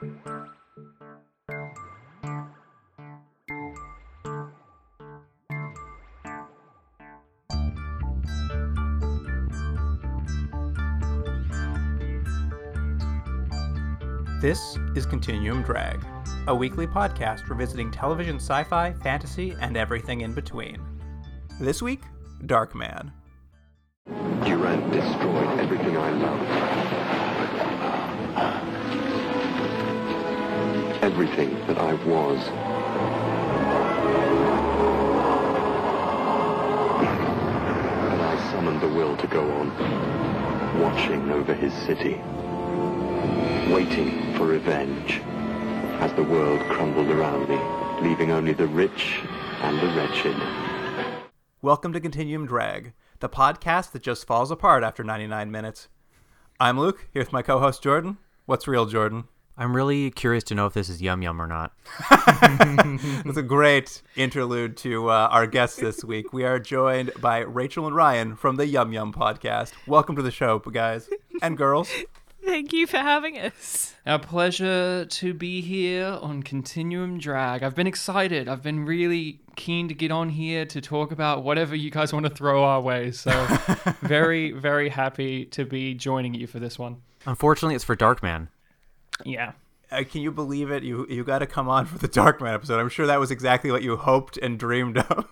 This is Continuum Drag, a weekly podcast revisiting television sci fi, fantasy, and everything in between. This week, Darkman. Durant destroyed everything I loved. Everything that I was. And I summoned the will to go on, watching over his city, waiting for revenge as the world crumbled around me, leaving only the rich and the wretched. Welcome to Continuum Drag, the podcast that just falls apart after 99 minutes. I'm Luke, here with my co host Jordan. What's real, Jordan? I'm really curious to know if this is Yum Yum or not. That's a great interlude to uh, our guests this week. We are joined by Rachel and Ryan from the Yum Yum podcast. Welcome to the show, guys and girls. Thank you for having us. Our pleasure to be here on Continuum Drag. I've been excited. I've been really keen to get on here to talk about whatever you guys want to throw our way. So, very, very happy to be joining you for this one. Unfortunately, it's for Darkman. Yeah. Uh, can you believe it? You you got to come on for the Darkman episode. I'm sure that was exactly what you hoped and dreamed of.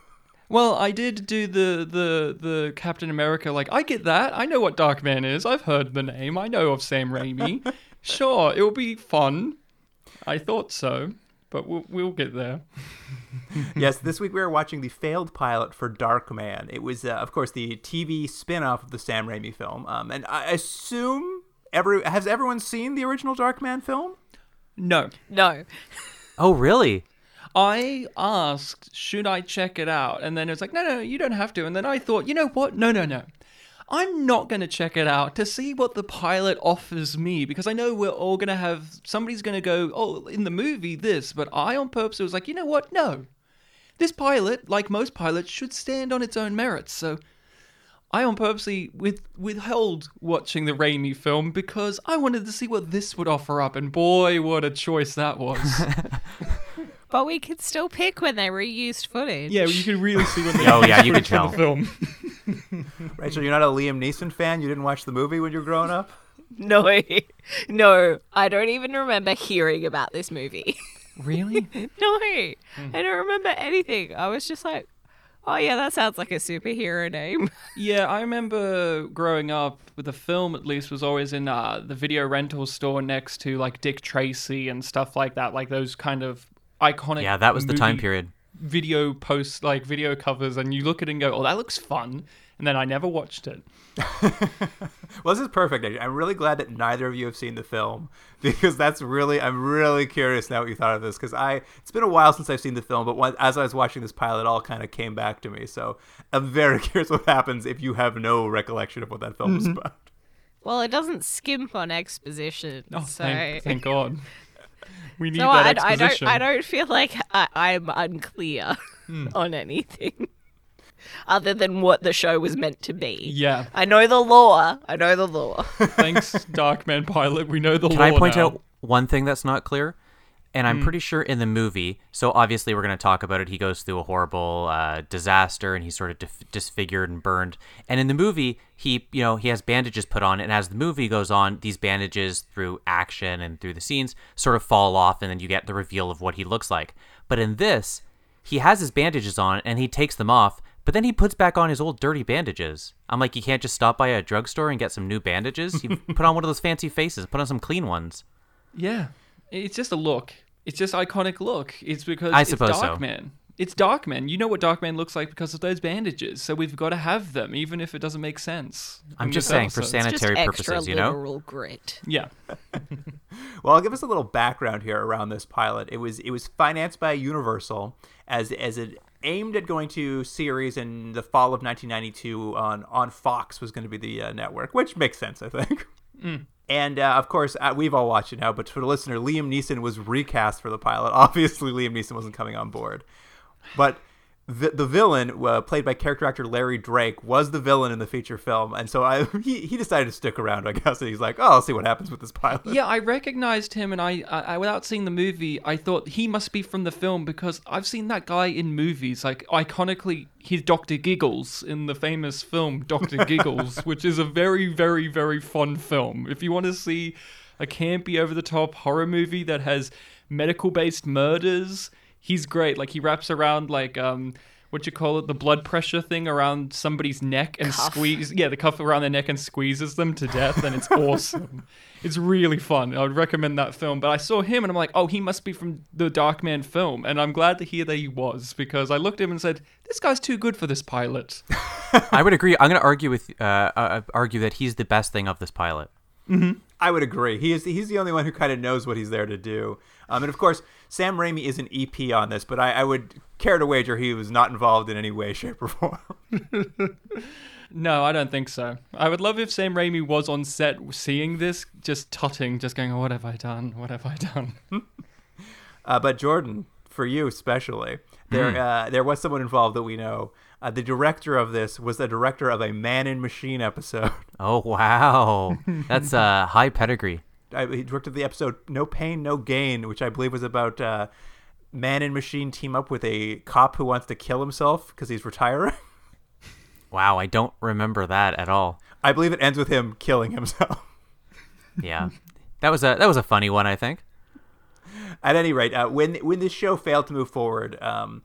Well, I did do the the the Captain America. Like, I get that. I know what Darkman is. I've heard the name. I know of Sam Raimi. sure, it will be fun. I thought so, but we'll, we'll get there. yes, this week we are watching the failed pilot for Darkman. It was, uh, of course, the TV spin-off of the Sam Raimi film. Um, and I assume every has everyone seen the original Darkman film? No, No. Oh, really? I asked, should I check it out? And then it was like, no, no, you don't have to. And then I thought, you know what? No, no, no. I'm not going to check it out to see what the pilot offers me because I know we're all going to have, somebody's going to go, oh, in the movie, this. But I, on purpose, was like, you know what? No. This pilot, like most pilots, should stand on its own merits. So I, on purposely, with, withheld watching the Raimi film because I wanted to see what this would offer up. And boy, what a choice that was. But we could still pick when they reused footage. Yeah, you can really see when they Oh, yeah, you footage could from the film. Rachel, you're not a Liam Neeson fan. You didn't watch the movie when you were growing up. No. No. I don't even remember hearing about this movie. Really? no. I don't remember anything. I was just like, oh, yeah, that sounds like a superhero name. Yeah, I remember growing up with the film at least was always in uh, the video rental store next to like Dick Tracy and stuff like that, like those kind of iconic. Yeah, that was the time period. Video posts, like video covers, and you look at it and go, "Oh, that looks fun," and then I never watched it. Well, this is perfect. I'm really glad that neither of you have seen the film because that's really I'm really curious now what you thought of this because I it's been a while since I've seen the film, but when, as I was watching this pilot, it all kind of came back to me. So I'm very curious what happens if you have no recollection of what that film is about. well, it doesn't skimp on exposition. Oh, so. thank, thank God. We need so I, that I don't. I don't feel like I, I'm unclear Hmm. on anything, other than what the show was meant to be. Yeah. I know the law. I know the law. Thanks, Darkman Pilot. We know the law. Can law I point now. out one thing that's not clear? And I'm pretty sure in the movie, so obviously we're going to talk about it. He goes through a horrible uh, disaster and he's sort of dif- disfigured and burned. And in the movie, he, you know, he has bandages put on. And as the movie goes on, these bandages through action and through the scenes sort of fall off, and then you get the reveal of what he looks like. But in this, he has his bandages on and he takes them off, but then he puts back on his old dirty bandages. I'm like, you can't just stop by a drugstore and get some new bandages. You put on one of those fancy faces, put on some clean ones. Yeah, it's just a look. It's just iconic look. It's because I it's suppose so. Darkman. It's Darkman. You know what Darkman looks like because of those bandages. So we've got to have them, even if it doesn't make sense. I'm just this saying for episode. Just sanitary extra purposes, you know. literal grit. Yeah. Well, I'll give us a little background here around this pilot. It was it was financed by Universal as as it aimed at going to series in the fall of 1992 on on Fox was going to be the uh, network, which makes sense, I think. And uh, of course, uh, we've all watched it now. But for the listener, Liam Neeson was recast for the pilot. Obviously, Liam Neeson wasn't coming on board. But the, the villain, uh, played by character actor Larry Drake, was the villain in the feature film, and so I he, he decided to stick around. I guess and he's like, oh, I'll see what happens with this pilot. Yeah, I recognized him, and I, I, I, without seeing the movie, I thought he must be from the film because I've seen that guy in movies. Like iconically, he's Doctor Giggles in the famous film Doctor Giggles, which is a very, very, very fun film. If you want to see a campy, over the top horror movie that has medical based murders he's great. Like he wraps around like um what you call it, the blood pressure thing around somebody's neck and Cuff. squeeze yeah, the cuff around their neck and squeezes them to death and it's awesome. It's really fun. I would recommend that film. But I saw him and I'm like, oh, he must be from the Darkman film. And I'm glad to hear that he was because I looked at him and said, this guy's too good for this pilot. I would agree. I'm going to argue with uh, uh, argue that he's the best thing of this pilot. I would agree. He is he's the only one who kind of knows what he's there to do. Um, and of course, Sam Raimi is an EP on this, but I, I would care to wager he was not involved in any way, shape, or form. No, I don't think so. I would love if Sam Raimi was on set seeing this, just tutting, just going, oh, what have I done? What have I done? Uh, but Jordan, for you especially, there uh, there was someone involved that we know. Uh, the director of this was the director of a Man and Machine episode. Oh wow, that's a high pedigree. I, he directed the episode No Pain, No Gain, which I believe was about uh, Man and Machine team up with a cop who wants to kill himself because he's retiring. Wow, I don't remember that at all. I believe it ends with him killing himself. Yeah, that was a that was a funny one. I think. At any rate, uh, when when this show failed to move forward, um,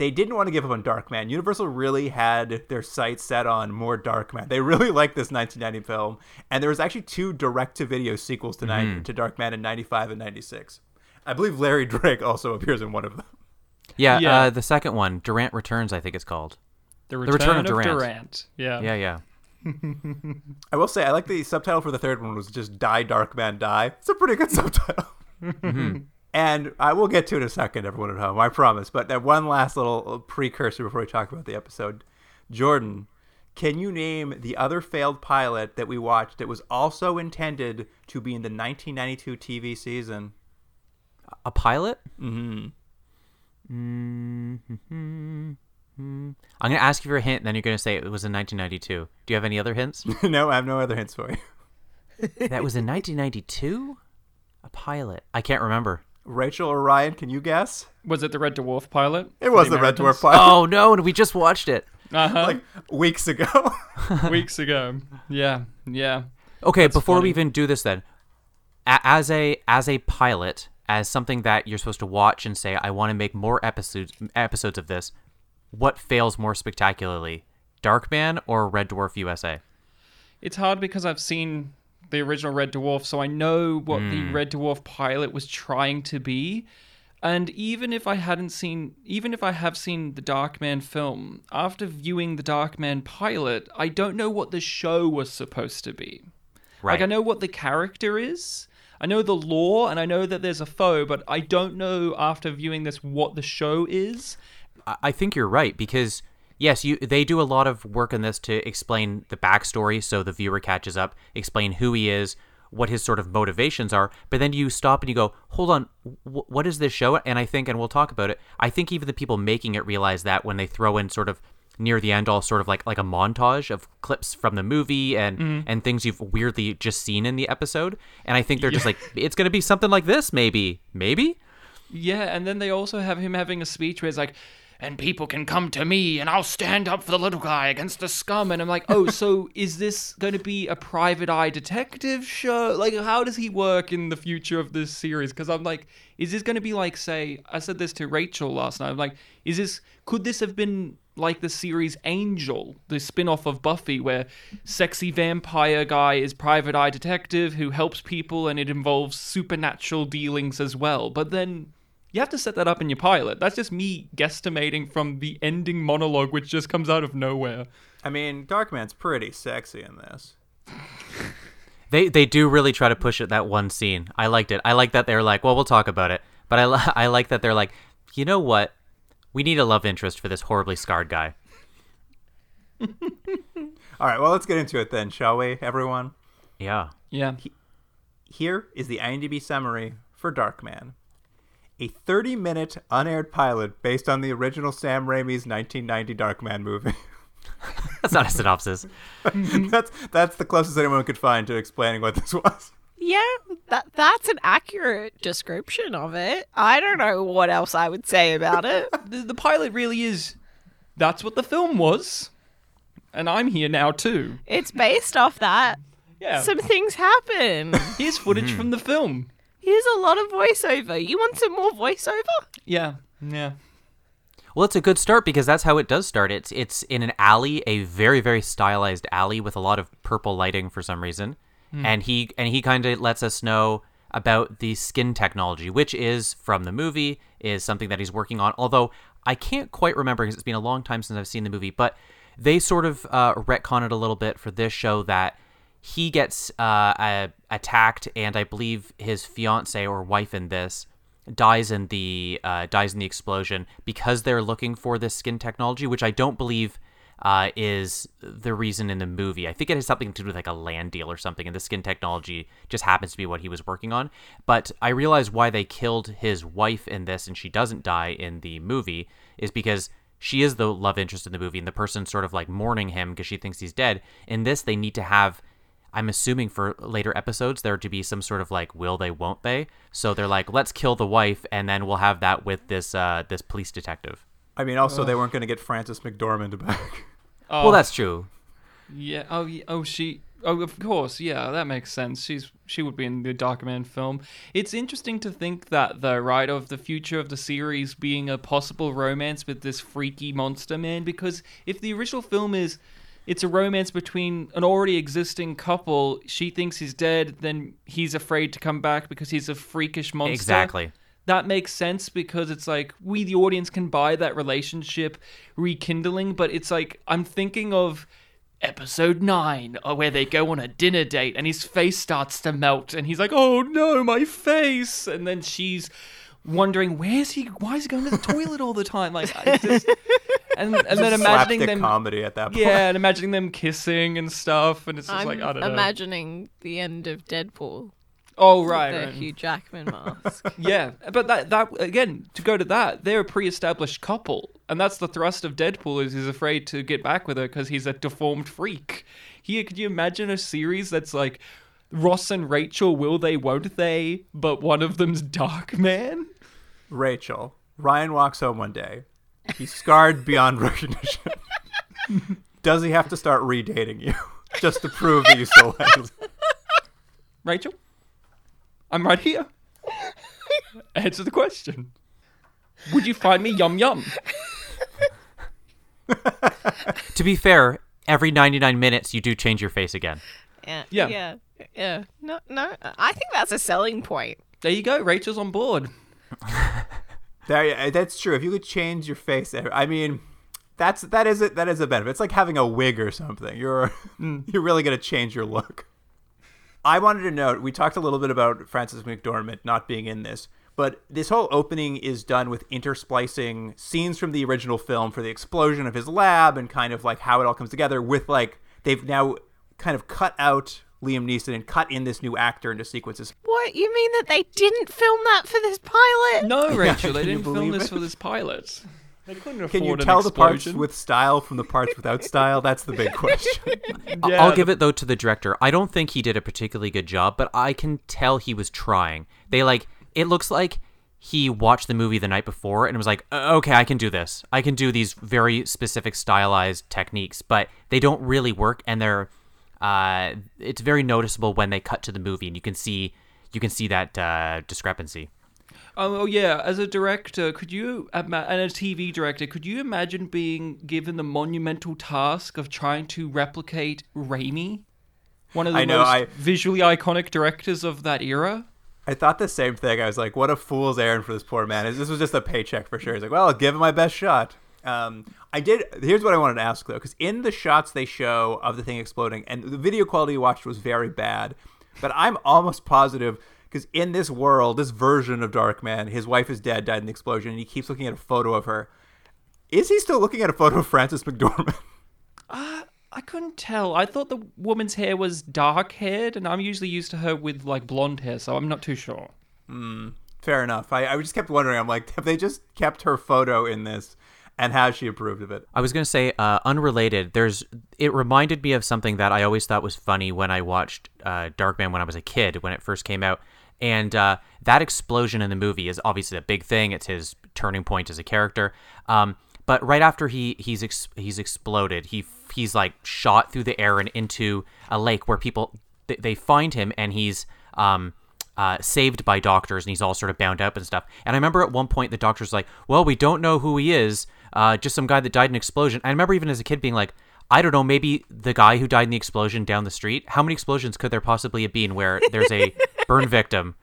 they didn't want to give up on Darkman. Universal really had their sights set on more Darkman. They really liked this 1990 film, and there was actually two direct-to-video sequels to, nine to Darkman in 95 and 96. I believe Larry Drake also appears in one of them. Yeah, Yeah. Uh, the second one, Durant Returns, I think it's called. The Return Return, of of Durant. Durant. Yeah. Yeah, yeah. I will say, I like the subtitle for the third one was just "Die Darkman Die." It's a pretty good subtitle. And I will get to it in a second, everyone at home, I promise. But that one last little precursor before we talk about the episode. Jordan, can you name the other failed pilot that we watched that was also intended to be in the 1992 TV season? A pilot? Mm-hmm. Mm-hmm. I'm going to ask you for a hint, and then you're going to say it was in 1992. Do you have any other hints? no, I have no other hints for you. that was in 1992? A pilot. I can't remember. Rachel or Ryan, can you guess? Was it the Red Dwarf pilot? It was the Red Dwarf pilot, Oh, no, and we just watched it. Uh-huh. like weeks ago. weeks ago. Yeah, yeah. Okay, before funny. we even do this, then, a- as a as a pilot, as something that you're supposed to watch and say, I want to make more episodes episodes of this. What fails more spectacularly, Darkman or Red Dwarf USA? It's hard because I've seen the original Red Dwarf, so I know what the hmm. Red Dwarf pilot was trying to be. And even if I hadn't seen, even if I have seen the Darkman film, after viewing the Darkman pilot, I don't know what the show was supposed to be. Right. Like I know what the character is. I know the lore and I know that there's a foe, but I don't know after viewing this what the show is. I- I think you're right because yes, you they do a lot of work in this to explain the backstory, so the viewer catches up, explain who he is, what his sort of motivations are. But then you stop and you go, hold on, wh- what is this show? And I think, and we'll talk about it. I think even the people making it realize that when they throw in sort of near the end all sort of like like a montage of clips from the movie and mm-hmm. and things you've weirdly just seen in the episode and i think they're just like it's gonna be something like this maybe maybe Yeah, and then they also have him having a speech where it's like, and people can come to me and I'll stand up for the little guy against the scum. And I'm like, oh, so is this going to be a private eye detective show? Like, how does he work in the future of this series? Because I'm like, is this going to be like, say, I said this to Rachel last night. I'm like, is this, could this have been like the series Angel, the spin off of Buffy, where sexy vampire guy is private eye detective who helps people and it involves supernatural dealings as well. But then you have to set that up in your pilot. That's just me guesstimating from the ending monologue, which just comes out of nowhere. I mean, Darkman's pretty sexy in this. They they do really try to push it that one scene. I liked it. I like that they're like, well, we'll talk about it. But I li- I like that they're like, you know what? We need a love interest for this horribly scarred guy. All right, well, let's get into it then, shall we, everyone? Yeah. Yeah. Here is the IMDb summary for Darkman. A 30 minute unaired pilot based on the original Sam Raimi's 1990 Darkman movie. That's not a synopsis. that's that's the closest anyone could find to explaining what this was. Yeah, that that's an accurate description of it. I don't know what else I would say about it. The, the pilot really is. That's what the film was, and I'm here now too. It's based off that. Yeah. Some things happen. Here's footage hmm. from the film. Here's a lot of voiceover. You want some more voiceover? Yeah. Yeah. Well, it's a good start because that's how it does start. It's it's in an alley, a very very stylized alley with a lot of purple lighting for some reason, and he and he kind of lets us know about the skin technology, which is from the movie, is something that he's working on. Although I can't quite remember because it's been a long time since I've seen the movie, but they sort of uh, retcon it a little bit for this show that he gets uh, uh, attacked, and I believe his fiance or wife in this dies in the uh, dies in the explosion because they're looking for this skin technology, which I don't believe uh, is the reason in the movie. I think it has something to do with like a land deal or something, and the skin technology just happens to be what he was working on. But I realize why they killed his wife in this, and she doesn't die in the movie, is because she is the love interest in the movie, and the person sort of like mourning him because she thinks he's dead. In this, they need to have I'm assuming for later episodes there to be some sort of like will they won't they. So they're like let's kill the wife and then we'll have that with this uh this police detective. I mean, also they weren't going to get Frances McDormand back. Oh, Well, that's true. yeah. Oh, oh, she. Oh, of course. Yeah, that makes sense. She's she would be in the Darkman film. It's interesting to think that the right of the future of the series being a possible romance with this freaky monster man. Because if the original film is it's a romance between an already existing couple. She thinks he's dead, then he's afraid to come back because he's a freakish monster. Exactly. That makes sense because it's like we, the audience, can buy that relationship rekindling, but it's like I'm thinking of episode nine uh, where they go on a dinner date and his face starts to melt and he's like, oh no, my face. And then she's wondering, where's he? Why is he going to the toilet all the time? Like, I just. And, and then imagining them comedy at that point. yeah, and imagining them kissing and stuff, and it's just I'm like I don't know. imagining the end of Deadpool. oh right, the right. Hugh Jackman mask. yeah, but that that again to go to that, they're a pre-established couple, and that's the thrust of Deadpool is he's afraid to get back with her because he's a deformed freak. Here, could you imagine a series that's like Ross and Rachel, will they, won't they? But one of them's Dark Man. Rachel. Ryan walks home one day. He's scarred beyond recognition. Does he have to start redating you just to prove that you still like him? Rachel, I'm right here. Answer the question. Would you find me yum yum? To be fair, every 99 minutes you do change your face again. Yeah, Yeah. yeah, yeah. No, no. I think that's a selling point. There you go. Rachel's on board. There, that's true. If you could change your face, I mean, that's that is it. That is a benefit. It's like having a wig or something. You're you're really gonna change your look. I wanted to note we talked a little bit about Frances McDormand not being in this, but this whole opening is done with intersplicing scenes from the original film for the explosion of his lab and kind of like how it all comes together. With like they've now kind of cut out Liam Neeson and cut in this new actor into sequences. What you mean that they didn't film that for this pilot? No, Rachel, they didn't film believe this it? for this pilot. They couldn't afford Can you an tell the parts with style from the parts without style? That's the big question. I- Yeah, I'll the- give it though to the director. I don't think he did a particularly good job, but I can tell he was trying. They like it looks like he watched the movie the night before and was like, "Uh, "Okay, I can do this. I can do these very specific stylized techniques, but they don't really work and they're uh it's very noticeable when they cut to the movie and you can see you can see that uh discrepancy. Oh, oh, yeah, as a director, could you ima- and a TV director, could you imagine being given the monumental task of trying to replicate Raimi, one of the I know, most I- visually iconic directors of that era? I thought the same thing. I was like, what a fool's errand for this poor man. This was just a paycheck for sure. He's like, well, I'll give it my best shot. Um, I did. Here's what I wanted to ask though, because in the shots they show of the thing exploding, and the video quality you watched was very bad, but I'm almost positive because in this world, this version of Darkman, his wife is dead, died in the explosion, and he keeps looking at a photo of her. Is he still looking at a photo of Frances McDormand? I couldn't tell. I thought the woman's hair was dark haired, and I'm usually used to her with like blonde hair, so I'm not too sure. fair enough. I, I just kept wondering. I'm like, have they just kept her photo in this, and has she approved of it? I was going to say, uh, unrelated. There's. It reminded me of something that I always thought was funny when I watched uh, Darkman when I was a kid when it first came out, and uh, that explosion in the movie is obviously a big thing. It's his turning point as a character. Um, but right after he he's ex- he's exploded, he he's like shot through the air and into a lake where people they, they find him and he's um uh, saved by doctors and he's all sort of bound up and stuff. And I remember at one point the doctor's like, "Well, we don't know who he is. Uh, just some guy that died in an explosion." I remember even as a kid being like, "I don't know, maybe the guy who died in the explosion down the street. How many explosions could there possibly have been where there's a burn victim?"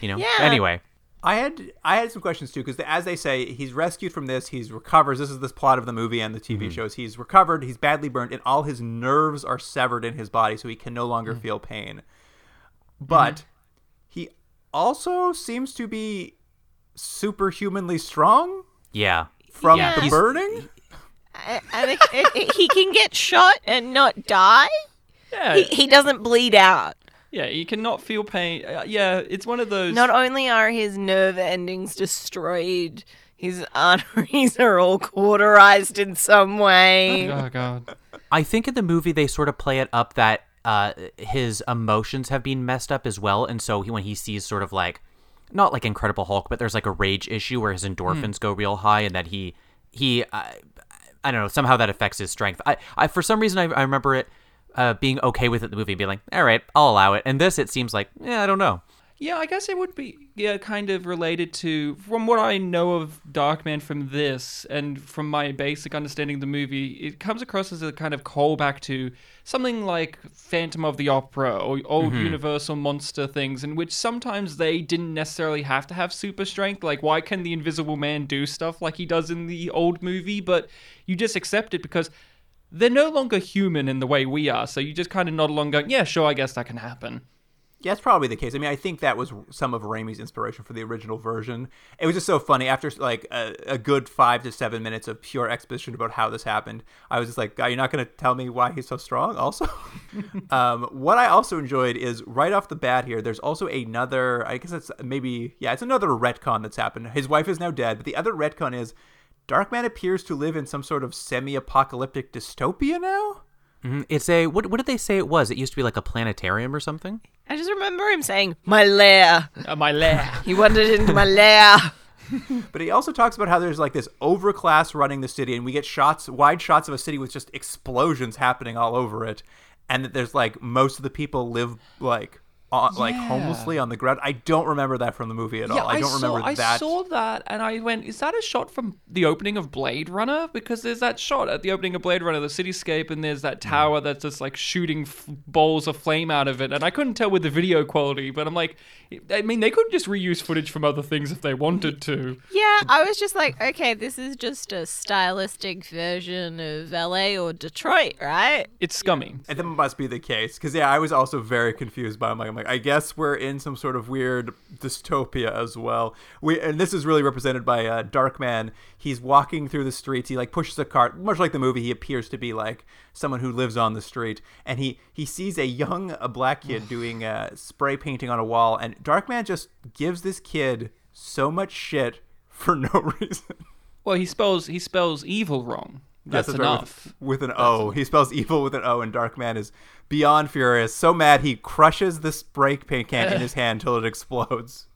You know. Yeah. Anyway, I had I had some questions too because as they say, he's rescued from this. He's recovers. This is this plot of the movie and the TV mm-hmm. shows. He's recovered. He's badly burned, and all his nerves are severed in his body, so he can no longer mm. feel pain. Mm-hmm. But he also seems to be superhumanly strong yeah. From Yeah. the He's- burning. I, I think it, it- he can get shot and not die. Yeah, He, he doesn't bleed out. yeah, you cannot feel pain. Uh, yeah, it's one of those. Not only are his nerve endings destroyed, his arteries are all cauterized in some way. Oh god. I think in the movie they sort of play it up that uh, his emotions have been messed up as well, and so he, when he sees sort of like not like Incredible Hulk, but there's like a rage issue where his endorphins go real high, and that he he uh, I don't know somehow that affects his strength. I, I for some reason I, I remember it uh, being okay with it the movie, being like, all right, I'll allow it. And this it seems like, yeah, I don't know. Yeah, I guess it would be yeah, kind of related to from what I know of Darkman from this and from my basic understanding of the movie, it comes across as a kind of callback to something like Phantom of the Opera or old mm-hmm. Universal monster things in which sometimes they didn't necessarily have to have super strength. Like why can the invisible man do stuff like he does in the old movie, but you just accept it because they're no longer human in the way we are. So you just kind of nod along going, Yeah, sure, I guess that can happen. Yeah, that's probably the case. I mean, I think that was some of Raimi's inspiration for the original version. It was just so funny after like a, a good five to seven minutes of pure exposition about how this happened. I was just like, "Are you not going to tell me why he's so strong?" Also, um, what I also enjoyed is right off the bat here. There's also another. I guess it's maybe yeah, it's another retcon that's happened. His wife is now dead, but the other retcon is Darkman appears to live in some sort of semi-apocalyptic dystopia now. Mhm. It's a what? What did they say it was? It used to be like a planetarium or something. I just remember him saying, "My lair." Uh, my lair. He wandered into my lair. But he also talks about how there's like this overclass running the city, and we get shots, wide shots of a city with just explosions happening all over it, and that there's like most of the people live like on, like homelessly on the ground. I don't remember that from the movie at Yeah, all. I don't saw, remember I that. I saw that, and I went, "Is that a shot from the opening of Blade Runner?" Because there's that shot at the opening of Blade Runner, the cityscape, and there's that mm. tower that's just like shooting f- balls of flame out of it, and I couldn't tell with the video quality, but I'm like, I mean, they could just reuse footage from other things if they wanted to. Yeah, I was just like, okay, this is just a stylistic version of LA or Detroit, right? It's scummy. And that must be the case, because yeah, I was also very confused by. it. Like, I guess we're in some sort of weird dystopia as well. We and this is really represented by a uh, Darkman. He's walking through the streets. He like pushes a cart, much like the movie. He appears to be like someone who lives on the street, and he he sees a young a black kid doing uh, spray painting on a wall, and Darkman just gives this kid so much shit for no reason. Well, he spells he spells evil wrong. That's, Yes, enough. With, with an O. He spells evil with an O, and Darkman is beyond furious. So mad he crushes the spray paint can in his hand till it explodes.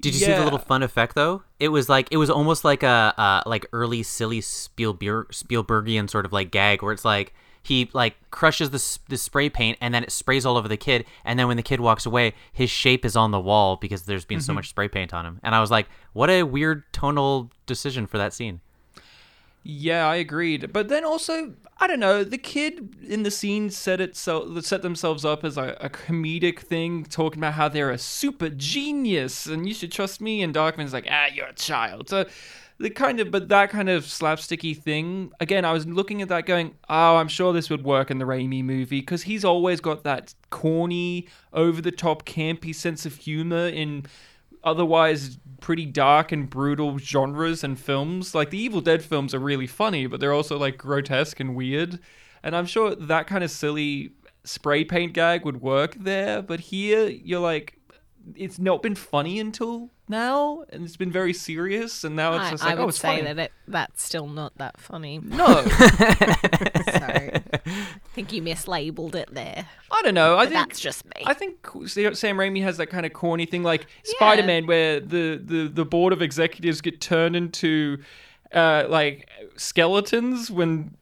Did you see the little fun effect though? It was like it was almost like a uh, like early silly Spielberg Spielbergian sort of like gag where it's like he like crushes the the spray paint and then it sprays all over the kid and then when the kid walks away his shape is on the wall because there's been so much spray paint on him and I was like what a weird tonal decision for that scene. Yeah, I agreed. But then also, I don't know, the kid in the scene set itself set themselves up as a, a comedic thing, talking about how they're a super genius and you should trust me. And Darkman's like, ah, you're a child. So the kind of, but that kind of slapsticky thing. Again, I was looking at that, going, oh, I'm sure this would work in the Raimi movie because he's always got that corny, over the top, campy sense of humor in otherwise pretty dark and brutal genres and films. Like the Evil Dead films are really funny, but they're also like grotesque and weird. And I'm sure that kind of silly spray paint gag would work there, but here you're like it's not been funny until now, and it's been very serious, and now it's I, just I would oh, it's say funny. that it, that's still not that funny. No, So I think you mislabeled it there. I don't know. I But think that's just me. I think Sam Raimi has that kind of corny thing, like Spider-Man, where the, the, the board of executives get turned into uh, like skeletons when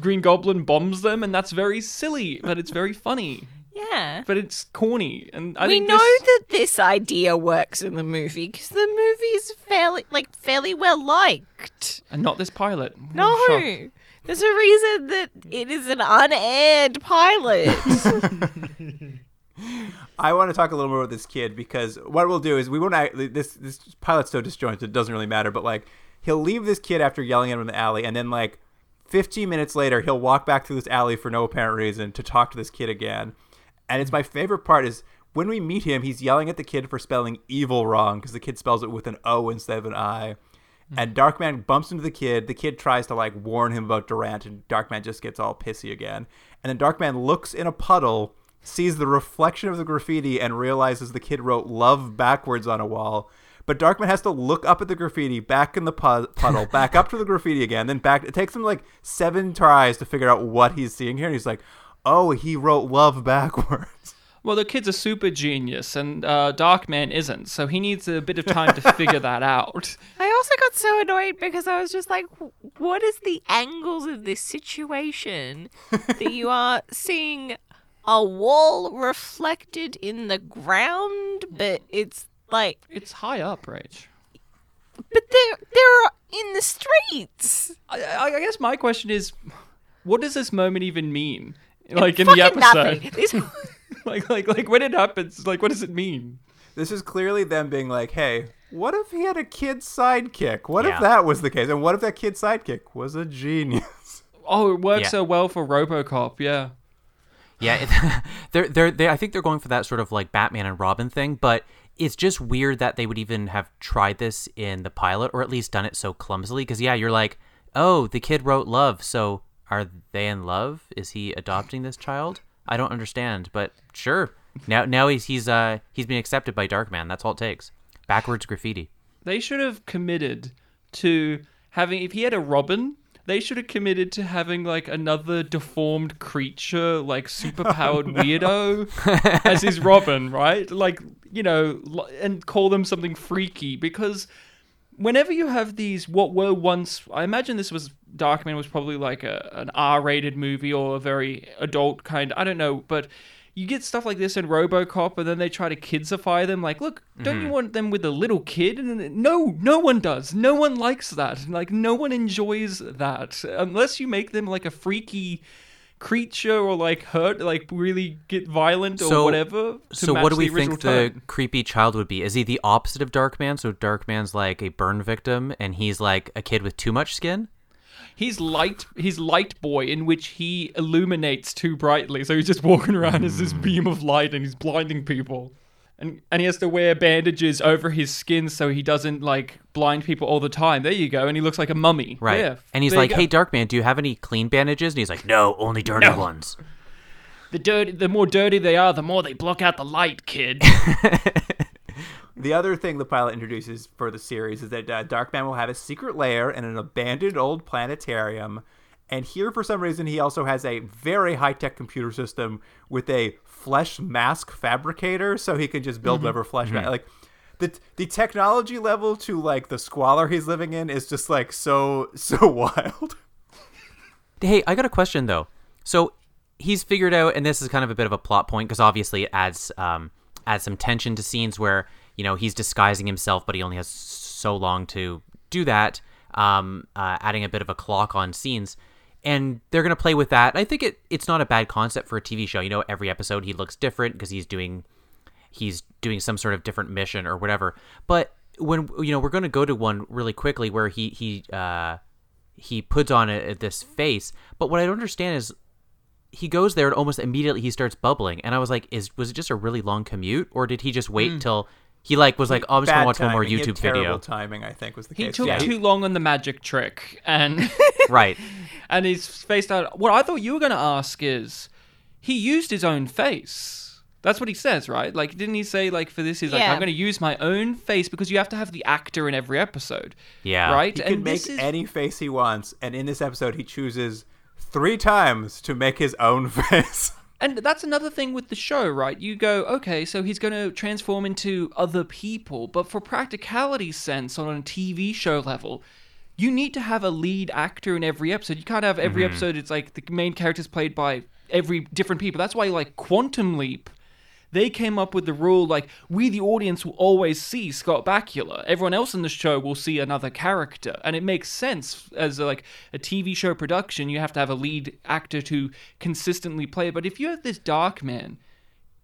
Green Goblin bombs them, and that's very silly, but it's very funny. Yeah. But it's corny, and I we think know this- that this idea works in the movie because the movie's fairly, like, fairly well liked. and not this pilot. No, Shock. there's a reason that it is an unaired pilot. I want to talk a little more about this kid because what we'll do is we won't act, this this pilot's so disjointed it doesn't really matter but like he'll leave this kid after yelling at him in the alley and then like 15 minutes later he'll walk back through this alley for no apparent reason to talk to this kid again and it's my favorite part is when we meet him he's yelling at the kid for spelling evil wrong because the kid spells it with an O instead of an I hmm. and Darkman bumps into the kid. The kid tries to like warn him about Durant, and Darkman just gets all pissy again. And then Darkman looks in a puddle, sees the reflection of the graffiti, and realizes the kid wrote "love" backwards on a wall. But Darkman has to look up at the graffiti, back in the pu- puddle, back up to the graffiti again, then back. It takes him like seven tries to figure out what he's seeing here, and he's like, "Oh, he wrote love backwards." Well, the kid's a super genius, and uh, Darkman isn't, so he needs a bit of time to figure that out. I also got so annoyed because I was just like, what is the angles of this situation that you are seeing a wall reflected in the ground, but it's like, It's high up, Rach. but they're they're in the streets. I, I I guess my question is, what does this moment even mean? Like in the episode. These- like like like when it happens, like what does it mean? This is clearly them being like, hey, what if he had a kid sidekick? What Yeah. if that was the case? And what if that kid sidekick was a genius? Oh, it works Yeah. so well for RoboCop. Yeah. Yeah, it, they're they're they. I think they're going for that sort of like Batman and Robin thing, but it's just weird that they would even have tried this in the pilot, or at least done it so clumsily. Because yeah, you're like, oh, the kid wrote love, so are they in love? Is he adopting this child? I don't understand, but sure. Now now he's he's uh he's been accepted by Darkman. That's all it takes. Backwards graffiti. They should have committed to having if he had a Robin, they should have committed to having like another deformed creature, like superpowered weirdo as his Robin, right? Like, you know, and call them something freaky because whenever you have these what were once I imagine this was Darkman was probably like a, an R-rated movie or a very adult kind I don't know but you get stuff like this in RoboCop and then they try to kidsify them like look don't you mm-hmm. want them with a little kid? And no no one does. No one likes that. Like no one enjoys that. Unless you make them like a freaky creature or like hurt like really get violent or So- whatever So what do the we think the tone. creepy child would be? Is he the opposite of Darkman? So Darkman's like a burn victim, and he's like a kid with too much skin. He's light. He's light boy, in which he illuminates too brightly. So he's just walking around as this hmm. beam of light, and he's blinding people. And and he has to wear bandages over his skin so he doesn't like blind people all the time. There you go. And he looks like a mummy. Right. Yeah, and he's like, go. "Hey, Darkman, do you have any clean bandages?" And he's like, "No, only dirty No. ones." the dirty. The more dirty they are, the more they block out the light, kid. The other thing the pilot introduces for the series is that uh, Darkman will have a secret lair in an abandoned old planetarium. And here, for some reason, he also has a very high tech computer system with a flesh mask fabricator, so he can just build whatever flesh. ma- Like the the technology level to like the squalor he's living in is just like so so wild. Hey, I got a question though. So he's figured out, and this is kind of a bit of a plot point because obviously it adds um, adds some tension to scenes where you know he's disguising himself, but he only has so long to do that. Um, uh, adding a bit of a clock on scenes, and they're gonna play with that. I think it it's not a bad concept for a TV show. You know, every episode he looks different because he's doing he's doing some sort of different mission or whatever. But when you know we're going to go to one really quickly where he he uh, he puts on a, this face. But what I don't understand is he goes there and almost immediately he starts bubbling. And I was like, is was it just a really long commute or did he just wait till he like was like, oh, I'm just gonna Bad watch one more timing. He had YouTube terrible video. timing, I think, was the he case. He took yeah, too long on the magic trick, and right. and he's spaced out. What I thought you were going to ask is, he used his own face. That's what he says, right? Like, didn't he say like for this? He's like, I'm going to use my own face because you have to have the actor in every episode. Yeah. Right. He can make is- any face he wants, and in this episode, he chooses three times to make his own face. And that's another thing with the show, right? You go, okay, so he's going to transform into other people, but for practicality sense on a TV show level, you need to have a lead actor in every episode. You can't have every mm-hmm. episode it's like the main character's played by every different people. That's why like Quantum Leap they came up with the rule like we the audience will always see Scott Bakula. Everyone else in the show will see another character, and it makes sense as a, like a TV show production. You have to have a lead actor to consistently play. But if you have this Dark Man,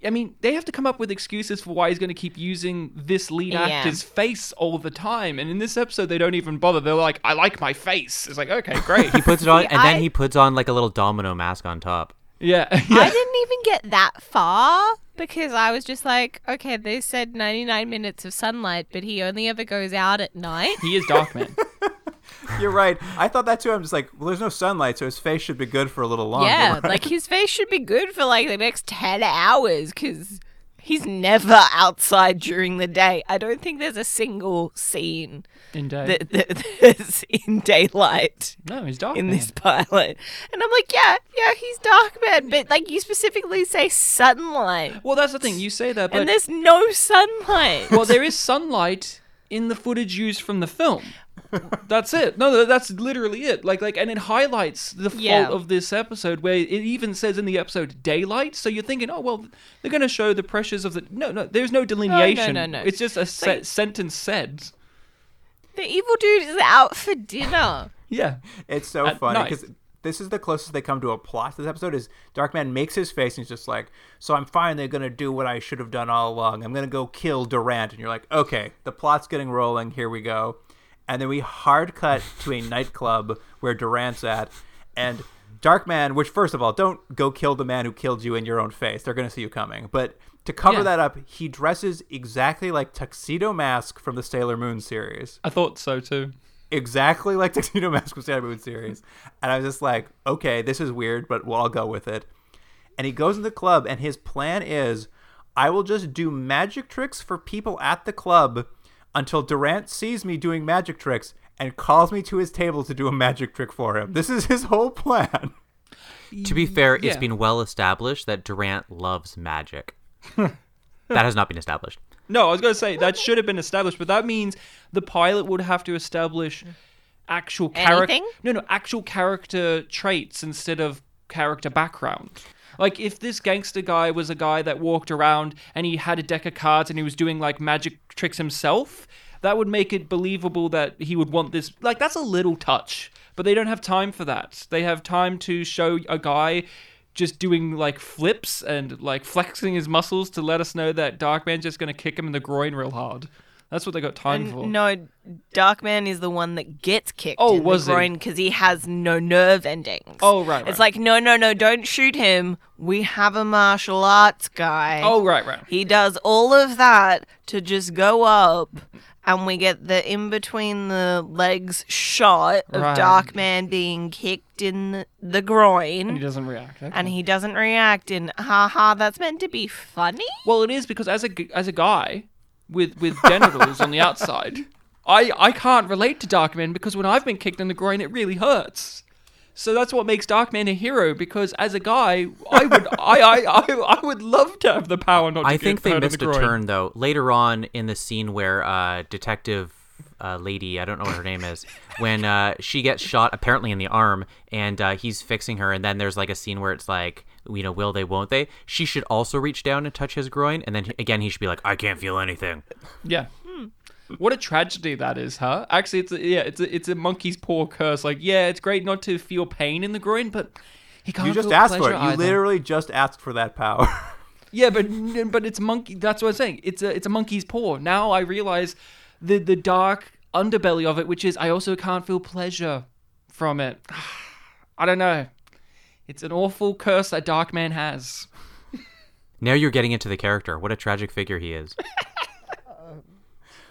I mean, they have to come up with excuses for why he's going to keep using this lead Yeah. actor's face all the time. And in this episode, they don't even bother. They're like, "I like my face." It's like, okay, great. He puts it on, See, and then he puts on like a little domino mask on top. yeah, I didn't even get that far because I was just like, okay, they said 99 minutes of sunlight, but he only ever goes out at night. He is Dark Man. You're right. I thought that too. I'm just like, well, there's no sunlight, so his face should be good for a little longer. yeah, right? like his face should be good for like the next 10 hours because he's never outside during the day. I don't think there's a single scene In day. that, that, that's in daylight. no, he's Dark in Man. this pilot. And I'm like, yeah, yeah, he's dark man, but like you specifically say sunlight. Well, that's the thing. You say that, but and there's no sunlight. well, there is sunlight in the footage used from the film. That's it. No, that's literally it. Like, like, and it highlights the fault Yeah. of this episode, where it even says in the episode daylight. So you're thinking, oh well, they're going to show the pressures of the. No, no, there's no oh, delineation. no, no. no. It's just a se- Like- sentence said. the evil dude is out for dinner. Yeah. It's so At funny because this is the closest they come to a plot. This episode is Darkman makes his face and he's just like, "So I'm finally gonna do what I should have done all along. I'm gonna go kill Durant." And you're like, "Okay, the plot's getting rolling. Here we go." And then we hard cut to a nightclub where Durant's at, and Darkman. Which, first of all, don't go kill the man who killed you in your own face. They're gonna see you coming. But to cover Yeah. that up, he dresses exactly like Tuxedo Mask from the Sailor Moon series I thought so too. exactly like Tuxedo Mask from Sailor Moon series. And I was just like, okay, this is weird, but well, I'll go with it. And he goes in the club, and his plan is I will just do magic tricks for people at the club until Durant sees me doing magic tricks and calls me to his table to do a magic trick for him. This is his whole plan. To be fair, it's been well established that Durant loves magic. that has not been established. No, I was going to say that should have been established, but that means the pilot would have to establish actual character. No, no, actual character traits instead of character background. Like if this gangster guy was a guy that walked around and he had a deck of cards and he was doing like magic tricks himself, that would make it believable that he would want this. Like that's a little touch, but they don't have time for that. They have time to show a guy just doing like flips and like flexing his muscles to let us know that Darkman's just going to kick him in the groin real hard. That's what they got time for. No, Darkman is the one that gets kicked Oh, in was the groin because he has no nerve endings. Oh, right, It's like, no, no, no, don't shoot him. We have a martial arts guy. Oh, right, right. He does all of that to just go up, and we get the in between the legs shot of Right. Darkman being kicked in the, the groin. And He doesn't react. okay. and he doesn't react. And haha, that's meant to be funny. Well, it is because as a as a guy with with genitals on the outside, I I can't relate to Darkman because when I've been kicked in the groin, it really hurts. So that's what makes Darkman a hero because as a guy, I would I, I, I, I would love to have the power not to I think they missed the a turn though. Later on in the scene where uh, Detective uh, Lady, I don't know what her name is, when uh, she gets shot apparently in the arm, and uh, he's fixing her, and then there's like a scene where it's like, you know, will they, won't they? She should also reach down and touch his groin, and then again he should be like, I can't feel anything. Yeah. Hmm. What a tragedy that is, huh? Actually, it's a, yeah, it's a, it's a monkey's paw curse. Like, yeah, it's great not to feel pain in the groin, but he can't. You just feel asked for it. You either. literally just asked for that power. Yeah, but but it's monkey. That's what I'm saying. It's a it's a monkey's paw. Now I realize the the dark underbelly of it, which is I also can't feel pleasure from it. I don't know. It's an awful curse that Darkman has. Now you're getting into the character. What a tragic figure he is.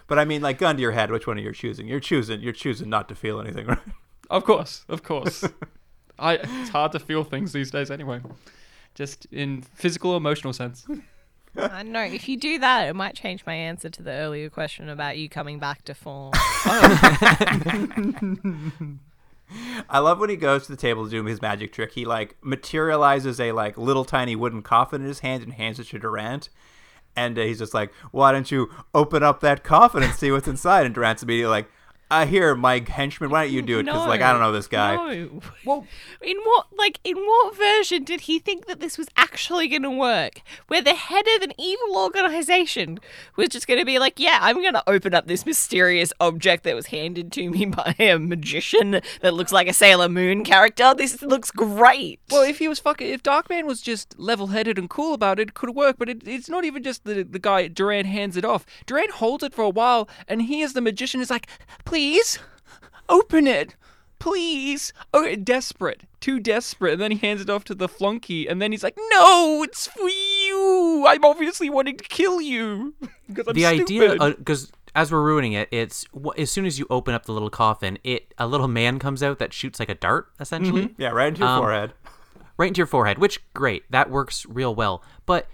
but I mean, like, gun to your head, which one are you choosing? You're choosing. You're choosing not to feel anything, right? Of course, of course. I it's hard to feel things these days anyway. Just in physical, emotional sense. I know. If you do that, it might change my answer to the earlier question about you coming back to form. Oh. I love when he goes to the table to do his magic trick. He like materializes a like little tiny wooden coffin in his hand and hands it to Durant. And uh, he's just like, "Why don't you open up that coffin and see what's inside?" And Durant's immediately like, "I hear my henchman. Why don't you do it? Because like I don't know this guy." No. Well, In what like in what version did he think that this was actually going to work? Where the head of an evil organization was just going to be like, "Yeah, I'm going to open up this mysterious object that was handed to me by a magician that looks like a Sailor Moon character. This looks great." Well, if he was fucking, if Darkman was just level-headed and cool about it, it could work. But it, it's not even just the the guy. Durant hands it off. Durant holds it for a while, and he, as the magician, is like, "Please, open it, please." Oh, desperate, too desperate. And then he hands it off to the flunky, and then he's like, "No, it's for you. I'm obviously wanting to kill you because I'm the idea stupid." because as we're ruining it it's as soon as you open up the little coffin it a little man comes out that shoots like a dart essentially Yeah, right into your Um, forehead. right into your forehead which great that works real well but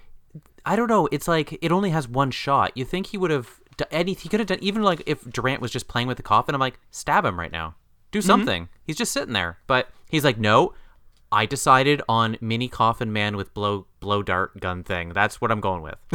i don't know it's like it only has one shot you think he would have done any he could have done even like if durant was just playing with the coffin i'm like stab him right now. Do mm-hmm. something. He's just sitting there. But he's like no i decided on mini coffin man with blow blow dart gun thing. That's what i'm going with.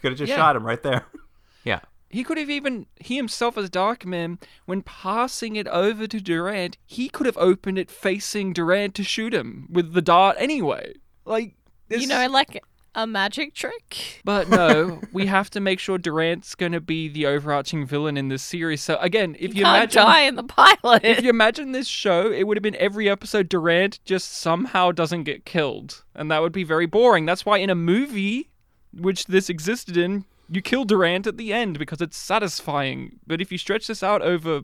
Could have just yeah. shot him right there. yeah. He could have even, he himself as Darkman, when passing it over to Durant, he could have opened it facing Durant to shoot him with the dart anyway. Like, this, you know, like a magic trick. But no, we have to make sure Durant's going to be the overarching villain in this series. So again, if you Can't imagine. die in the pilot. If you imagine this show, it would have been every episode Durant just somehow doesn't get killed. And that would be very boring. That's why in a movie, which this existed in, you kill Durant at the end because it's satisfying. But if you stretch this out over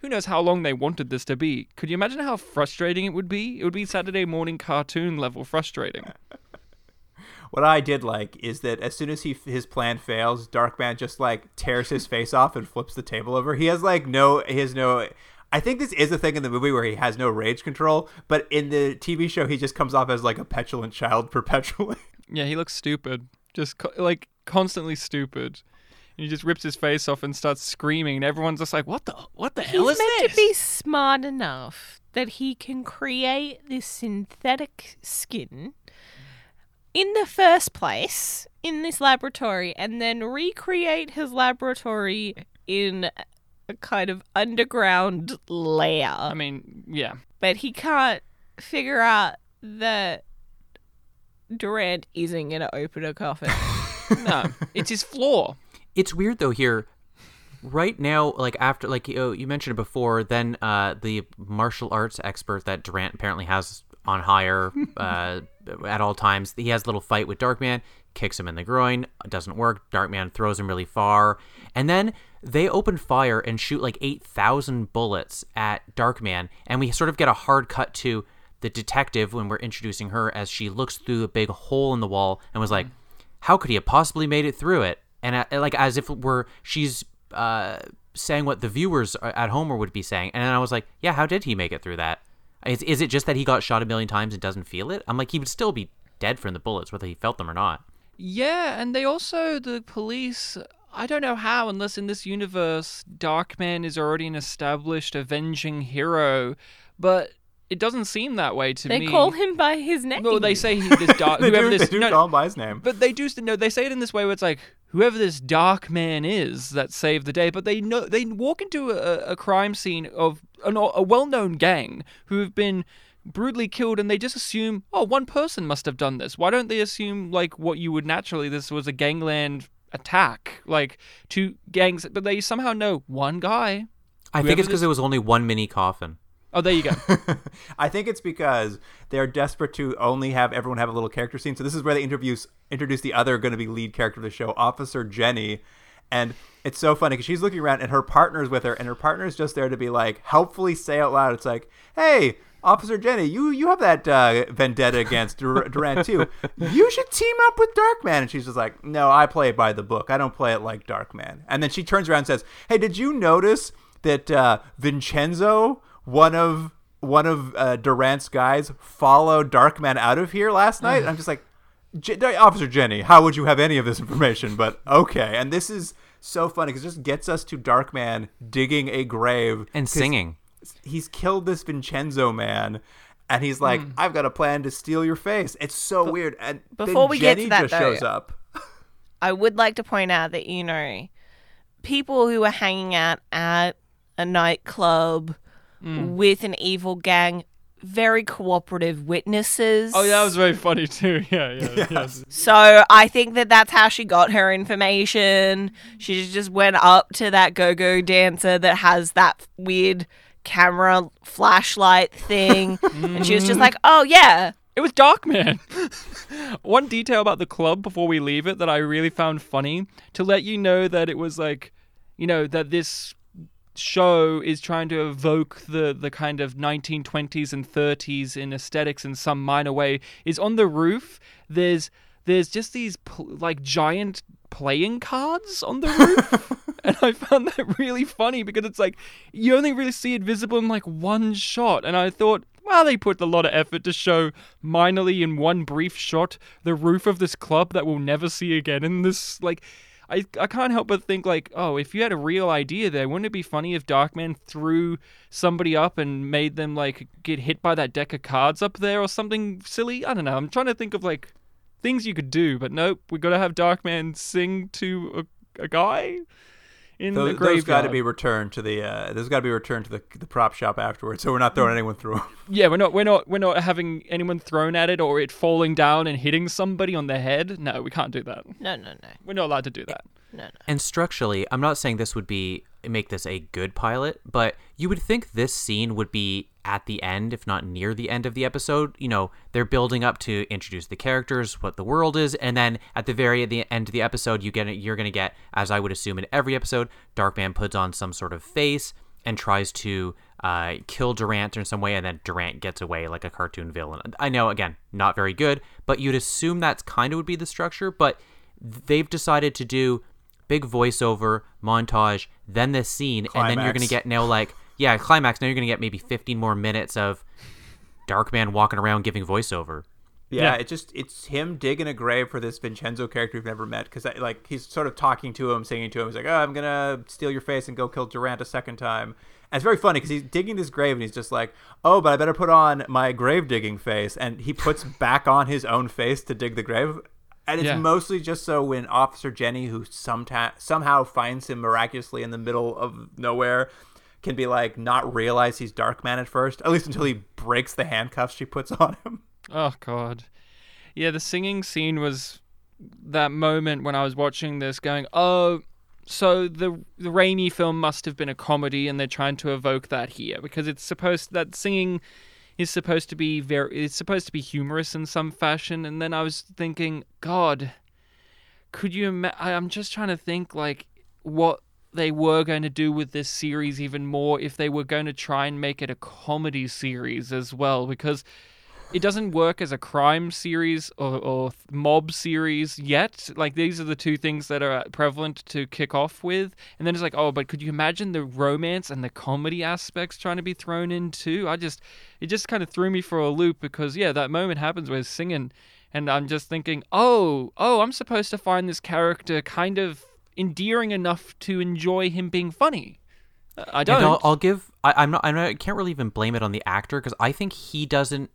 who knows how long they wanted this to be, could you imagine how frustrating it would be? It would be Saturday morning cartoon level frustrating. What I did like is that as soon as he his plan fails, Darkman just like tears his face off and flips the table over. He has like no he has no I think this is a thing in the movie where he has no rage control, but in the TV show he just comes off as like a petulant child perpetually. Yeah, he looks stupid. Just co- like constantly stupid. And he just rips his face off and starts screaming, and everyone's just like, "What the? What the hell is this?" He's is meant this?" to be smart enough that he can create this synthetic skin in the first place in this laboratory and then recreate his laboratory in a kind of underground lair. I mean, yeah. but he can't figure out that Durant isn't going to open a coffin. No, it's his flaw. it's weird though here right now like after like you, you mentioned it before then uh the martial arts expert that durant apparently has on hire uh at all times he has a little fight with darkman kicks him in the groin doesn't work darkman throws him really far and then they open fire and shoot like 8000 bullets at darkman and we sort of get a hard cut to the detective when we're introducing her as she looks through a big hole in the wall and was like how could he have possibly made it through it? And uh, like as if were she's uh, saying what the viewers at home would be saying. And I was like, yeah, how did he make it through that? Is, is it just that he got shot a million times and doesn't feel it? I'm like, he would still be dead from the bullets, whether he felt them or not. Yeah, and they also the police. I don't know how, unless in this universe, Darkman is already an established avenging hero, but it doesn't seem that way to they me. They call him by his name. Well, they say he, this dark. they whoever do, this they do no, call him by his name. But they do no. They say it in this way where it's like whoever this dark man is that saved the day. But they know they walk into a, a crime scene of an, a well-known gang who have been brutally killed, and they just assume, oh, one person must have done this. Why don't they assume like what you would naturally? This was a gangland attack, like two gangs, but they somehow know one guy. I think it's because this- there was only one mini coffin. Oh, there you go. I think it's because they're desperate to only have everyone have a little character scene. So this is where they introduce introduce the other going to be lead character of the show, Officer Jenny, and it's so funny because she's looking around and her partner's with her, and her partner's just there to be like helpfully say out loud. It's like, hey. Officer Jenny, you you have that uh, vendetta against Dur- Durant too. You should team up with Darkman. And she's just like, no, I play it by the book. I don't play it like Darkman. And then she turns around and says, hey, did you notice that uh, Vincenzo, one of one of uh, Durant's guys, followed Darkman out of here last night? And I'm just like, Je- Officer Jenny, how would you have any of this information? But okay, and this is so funny because it just gets us to Darkman digging a grave and singing. He's killed this Vincenzo man, and he's like, Hmm. "I've got a plan to steal your face." It's so weird. And then before we get to that, just though- shows up. I would like to point out that you know, people who are hanging out at a nightclub Hmm. with an evil gang, very cooperative witnesses. Oh, that was very funny too. Yeah, yeah, yes. So I think that that's how she got her information. She just went up to that go-go dancer that has that weird camera flashlight thing, and she was just like, "Oh yeah, It was dark, man. One detail about the club before we leave it that I really found funny to let you know that it was like, you know, that this show is trying to evoke the the kind of 1920s and 30s in aesthetics in some minor way is on the roof. There's there's just these pl- like giant playing cards on the roof. And i found that really funny because it's like you only really see it visible in like one shot. And i thought well, they put a lot of effort to show minorly in one brief shot the roof of this club that we'll never see again in this like I, I can't help but think like, oh, if you had a real idea there, wouldn't it be funny if Darkman threw somebody up and made them like get hit by that deck of cards up there or something silly? I don't know. I'm trying to think of like things you could do, but nope, we got to have Darkman sing to a, a guy in the Those, those graveyard. got to be returned to the. Uh, those got to be returned to the the prop shop afterwards. So we're not throwing anyone through. Yeah, we're not we're not we're not having anyone thrown at it or it falling down and hitting somebody on the head. No, we can't do that. no, no, no, We're not allowed to do that. No, no." And structurally, I'm not saying this would be make this a good pilot, but you would think this scene would be at the end, if not near the end of the episode. You know, they're building up to introduce the characters, what the world is, and then at the very the end of the episode, you get you're going to get, as I would assume in every episode, Darkman puts on some sort of face and tries to uh, kill Durant in some way, and then Durant gets away like a cartoon villain. I know, again, not very good, but you'd assume that's kind of would be the structure, but they've decided to do big voiceover montage, then this scene, and then you're gonna get now like yeah climax. Now you're gonna get maybe 15 more minutes of Darkman walking around giving voiceover. Yeah, Yeah. it just it's him digging a grave for this Vincenzo character we've never met because like he's sort of talking to him, singing to him. He's like, "Oh, I'm gonna steal your face and go kill Durant a second time." And it's very funny because he's digging this grave and he's just like, "Oh, but I better put on my grave digging face," and he puts back on his own face to dig the grave. And it's Yeah. mostly just so when Officer Jenny, who sometimes somehow finds him miraculously in the middle of nowhere, can be like not realize he's Darkman at first, at least until he breaks the handcuffs she puts on him. Oh god. Yeah, the singing scene was that moment when I was watching this going, "Oh, so the the Raimi film must have been a comedy and they're trying to evoke that here because it's supposed that singing is supposed to be very it's supposed to be humorous in some fashion." And then I was thinking, "God, could you ima- I'm just trying to think like what they were going to do with this series even more if they were going to try and make it a comedy series as well because it doesn't work as a crime series or, or mob series yet. Like these are the two things that are prevalent to kick off with, and then it's like, oh, but could you imagine the romance and the comedy aspects trying to be thrown in too? I just, it just kind of threw me for a loop because yeah, that moment happens where he's singing, and I'm just thinking, oh, oh, I'm supposed to find this character kind of endearing enough to enjoy him being funny. I don't. I'll, I'll give. I, I'm not. I'm not, I can't really even blame it on the actor because I think he doesn't.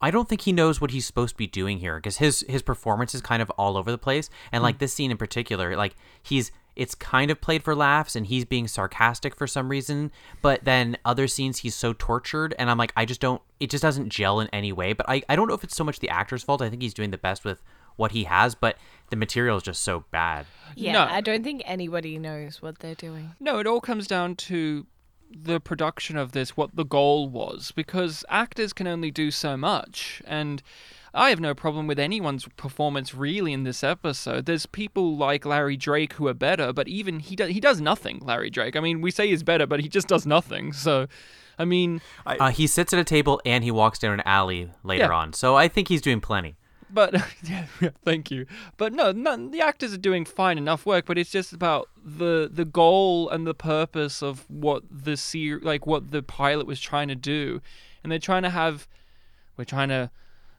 I don't think he knows what he's supposed to be doing here because his his performance is kind of all over the place, and like hmm. this scene in particular, like he's it's kind of played for laughs and he's being sarcastic for some reason, but then other scenes he's so tortured, and I'm like, I just don't. It just doesn't gel in any way. But I I don't know if it's so much the actor's fault. I think he's doing the best with what he has, but the material is just so bad. Yeah, No. I don't think anybody knows what they're doing. No, it all comes down to the production of this, what the goal was, because actors can only do so much. And I have no problem with anyone's performance really in this episode. There's people like Larry Drake who are better, but even he does he does nothing. Larry Drake. I mean, we say he's better, but he just does nothing. So, I mean, Uh, he sits at a table and he walks down an alley later Yeah. on, so I think he's doing plenty. But yeah, thank you. But no, none, the actors are doing fine enough work. But it's just about the the goal and the purpose of what the ser- like what the pilot was trying to do, and they're trying to have, we're trying to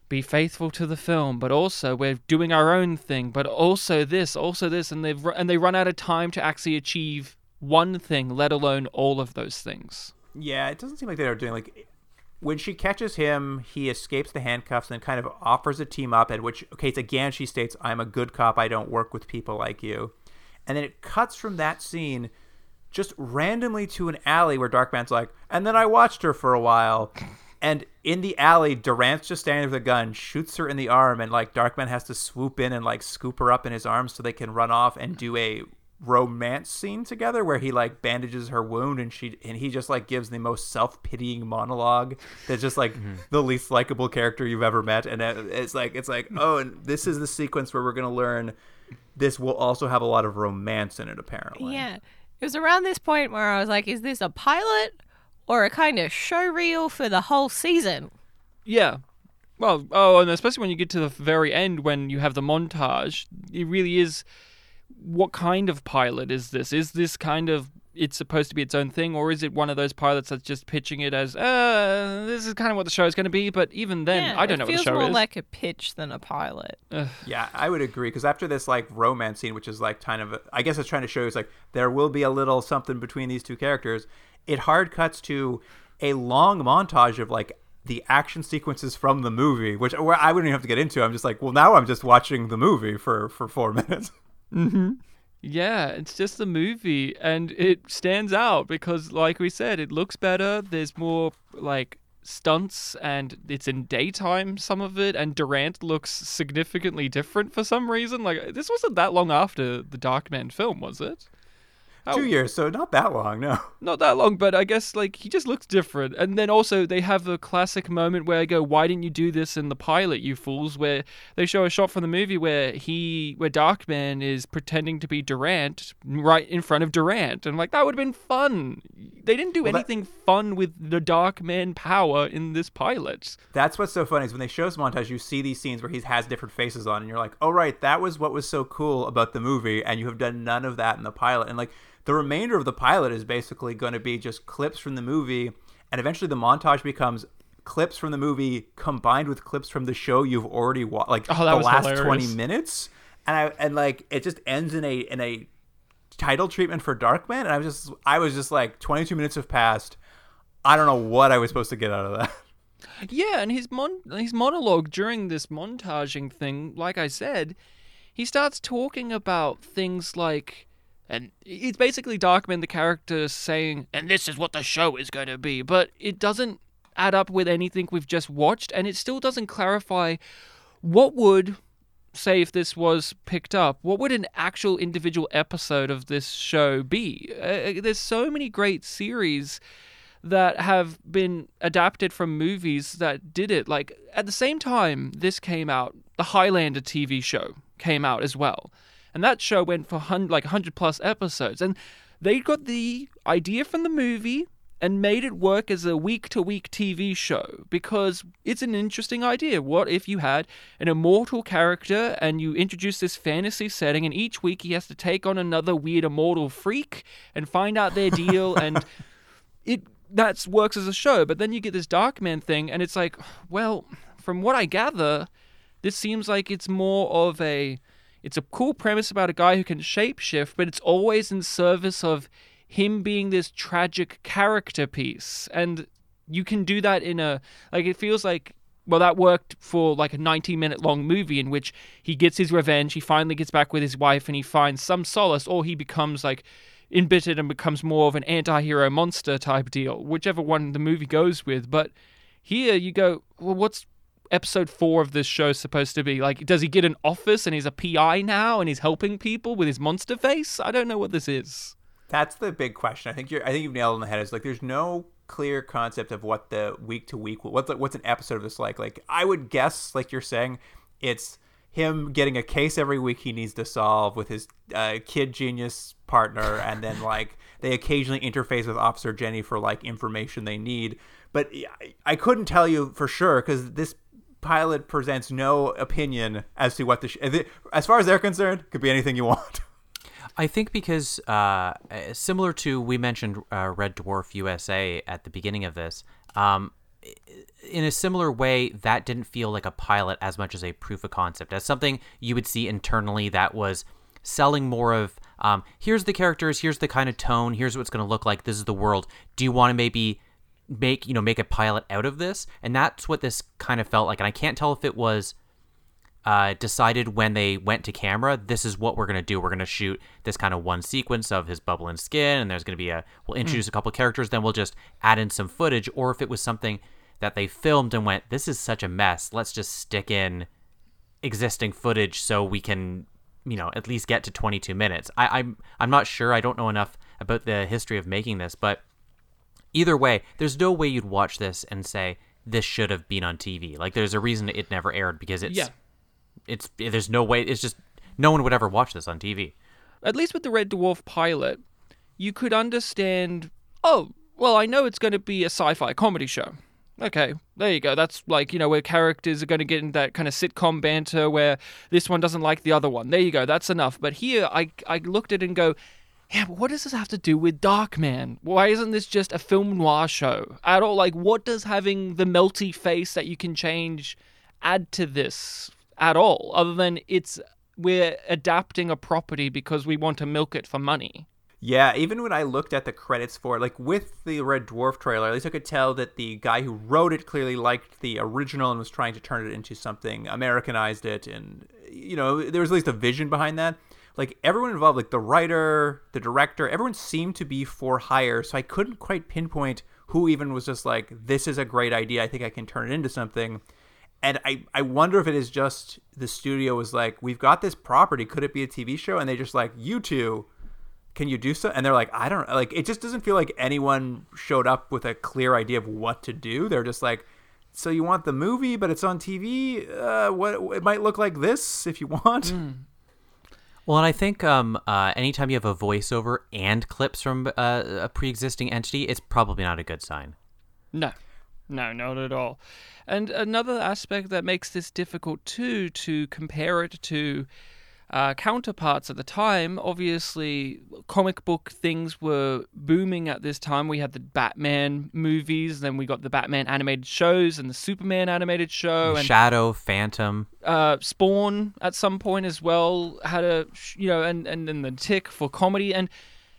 be faithful to the film, but also we're doing our own thing, but also this, also this, and they've and they run out of time to actually achieve one thing, let alone all of those things. Yeah, it doesn't seem like they're doing like when she catches him, he escapes the handcuffs and kind of offers a team up. At which, okay, it's again she states, "I'm a good cop. I don't work with people like you." And then it cuts from that scene just randomly to an alley where Darkman's like, and then I watched her for a while. And in the alley, Durant's just standing with a gun, shoots her in the arm, and like Darkman has to swoop in and like scoop her up in his arms so they can run off and do a romance scene together where he like bandages her wound and she and he just like gives the most self-pitying monologue that's just like mm-hmm. the least likable character you've ever met and it's like it's like oh and this is the sequence where we're going to learn this will also have a lot of romance in it apparently Yeah. It was around this point where I was like, is this a pilot or a kind of show reel for the whole season? Yeah. Well, oh, and especially when you get to the very end when you have the montage, it really is what kind of pilot is this? Is this kind of it's supposed to be its own thing, or is it one of those pilots that's just pitching it as, uh, this is kind of what the show is going to be? But even then, yeah, I don't know what the show is. It feels more like a pitch than a pilot. Yeah, I would agree because after this like romance scene, which is like kind of, I guess it's trying to show you, it's like there will be a little something between these two characters. It hard cuts to a long montage of like the action sequences from the movie, which I wouldn't even have to get into. I'm just like, well, now I'm just watching the movie for for four minutes. Mm-hmm. Yeah, it's just a movie, and it stands out because, like we said, it looks better. There's more like stunts, and it's in daytime. Some of it, and Durant looks significantly different for some reason. Like this wasn't that long after the Darkman film, was it? Oh. Two years, so not that long, no. Not that long, but I guess like he just looks different. And then also they have the classic moment where I go, "Why didn't you do this in the pilot, you fools?" Where they show a shot from the movie where he, where Darkman is pretending to be Durant right in front of Durant, and like that would have been fun. They didn't do Well, that- anything fun with the Darkman power in this pilot. That's what's so funny is when they show this montage, you see these scenes where he has different faces on, and you're like, oh right, that was what was so cool about the movie, and you have done none of that in the pilot. And like the remainder of the pilot is basically going to be just clips from the movie, and eventually the montage becomes clips from the movie combined with clips from the show you've already watched, like Oh, the last hilarious. twenty minutes. And I and like it just ends in a in a title treatment for Darkman, and I was just I was just like 22 minutes have passed. I don't know what I was supposed to get out of that. Yeah, and his mon- his monologue during this montaging thing, like I said, he starts talking about things like and it's basically Darkman the character saying, and this is what the show is going to be, but it doesn't add up with anything we've just watched and it still doesn't clarify what would say if this was picked up, what would an actual individual episode of this show be? Uh, there's so many great series that have been adapted from movies that did it. Like at the same time this came out, the Highlander TV show came out as well. And that show went for hun- like 100 plus episodes and they got the idea from the movie and made it work as a week to week TV show because it's an interesting idea. What if you had an immortal character and you introduce this fantasy setting, and each week he has to take on another weird immortal freak and find out their deal, and it that works as a show. But then you get this Darkman thing, and it's like, well, from what I gather, this seems like it's more of a it's a cool premise about a guy who can shapeshift, but it's always in service of him being this tragic character piece. And you can do that in a like it feels like well that worked for like a 90 minute long movie in which he gets his revenge, he finally gets back with his wife and he finds some solace or he becomes like embittered and becomes more of an anti-hero monster type deal, whichever one the movie goes with. But here you go, well what's episode four of this show supposed to be? Like, does he get an office and he's a PI now and he's helping people with his monster face? I don't know what this is. That's the big question. I think you're. I think you've nailed it on the head. Is like there's no clear concept of what the week to week. What's the- what's an episode of this like? Like I would guess, like you're saying, it's him getting a case every week he needs to solve with his uh, kid genius partner, and then like they occasionally interface with Officer Jenny for like information they need. But I- I couldn't tell you for sure because this pilot presents no opinion as to what the sh- as far as they're concerned could be anything you want. I think because uh, uh, similar to we mentioned uh, Red Dwarf USA at the beginning of this, um, in a similar way, that didn't feel like a pilot as much as a proof of concept, as something you would see internally that was selling more of um, here's the characters, here's the kind of tone, here's what it's going to look like, this is the world. Do you want to maybe make you know make a pilot out of this? And that's what this kind of felt like. And I can't tell if it was uh, decided when they went to camera, this is what we're gonna do. We're gonna shoot this kind of one sequence of his bubbling skin, and there's gonna be a we'll introduce a couple characters, then we'll just add in some footage, or if it was something that they filmed and went, this is such a mess. Let's just stick in existing footage so we can, you know, at least get to 22 minutes. I, I'm I'm not sure. I don't know enough about the history of making this, but either way, there's no way you'd watch this and say this should have been on TV. Like there's a reason it never aired because it's Yeah. it's there's no way it's just no one would ever watch this on TV. at least with the Red Dwarf pilot, you could understand. Oh, well, I know it's going to be a sci-fi comedy show. Okay, there you go. That's like you know where characters are going to get in that kind of sitcom banter where this one doesn't like the other one. There you go. That's enough. But here, I I looked at it and go. Yeah, but what does this have to do with Darkman? Why isn't this just a film noir show at all? Like, what does having the melty face that you can change add to this at all, other than it's we're adapting a property because we want to milk it for money. Yeah, even when I looked at the credits for it, like with the Red Dwarf trailer, at least I could tell that the guy who wrote it clearly liked the original and was trying to turn it into something, Americanized it, and you know, there was at least a vision behind that. Like everyone involved, like the writer, the director, everyone seemed to be for hire, so I couldn't quite pinpoint who even was just like, this is a great idea. I think I can turn it into something. And I, I wonder if it is just the studio was like, we've got this property. Could it be a TV show? And they just like, you two, can you do so? And they're like, I don't like. It just doesn't feel like anyone showed up with a clear idea of what to do. They're just like, so you want the movie, but it's on TV. Uh, what it might look like this if you want. Well, and I think um, uh, anytime you have a voiceover and clips from uh, a pre-existing entity, it's probably not a good sign. No, no, not at all. And another aspect that makes this difficult too to compare it to uh, counterparts at the time. Obviously, comic book things were booming at this time. We had the Batman movies, then we got the Batman animated shows and the Superman animated show, and Shadow, Phantom. uh, Spawn at some point as well had a you know, and and then the Tick for comedy, and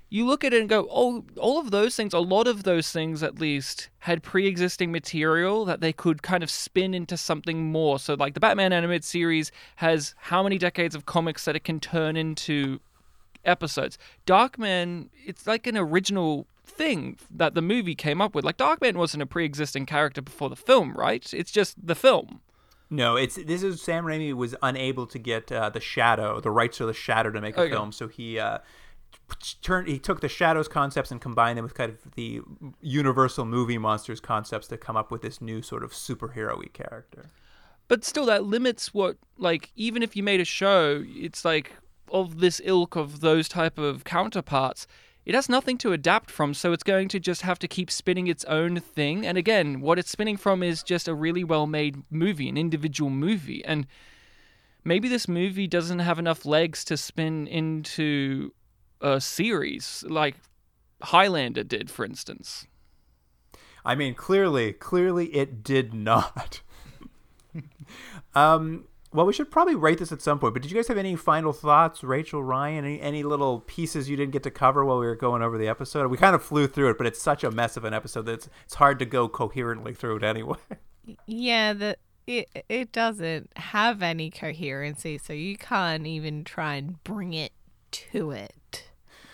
you look at it and go, oh, all of those things, a lot of those things at least had pre-existing material that they could kind of spin into something more. So like the Batman animated series has how many decades of comics that it can turn into episodes. Darkman, it's like an original thing that the movie came up with. Like Darkman wasn't a pre-existing character before the film, right? It's just the film. No, it's this is Sam Raimi was unable to get uh, the Shadow, the rights to the Shadow to make a Okay. film, so he uh, turned he took the Shadows concepts and combined them with kind of the Universal movie monsters concepts to come up with this new sort of superhero-y character. but still that limits what like even if you made a show it's like of this ilk of those type of counterparts it has nothing to adapt from so it's going to just have to keep spinning its own thing and again what it's spinning from is just a really well made movie an individual movie and maybe this movie doesn't have enough legs to spin into a series like highlander did for instance I mean, clearly, clearly it did not. um, well, we should probably rate this at some point. But did you guys have any final thoughts, Rachel, Ryan? Any any little pieces you didn't get to cover while we were going over the episode? We kind of flew through it, but it's such a mess of an episode that it's it's hard to go coherently through it anyway. Yeah, the it it doesn't have any coherency, so you can't even try and bring it to it.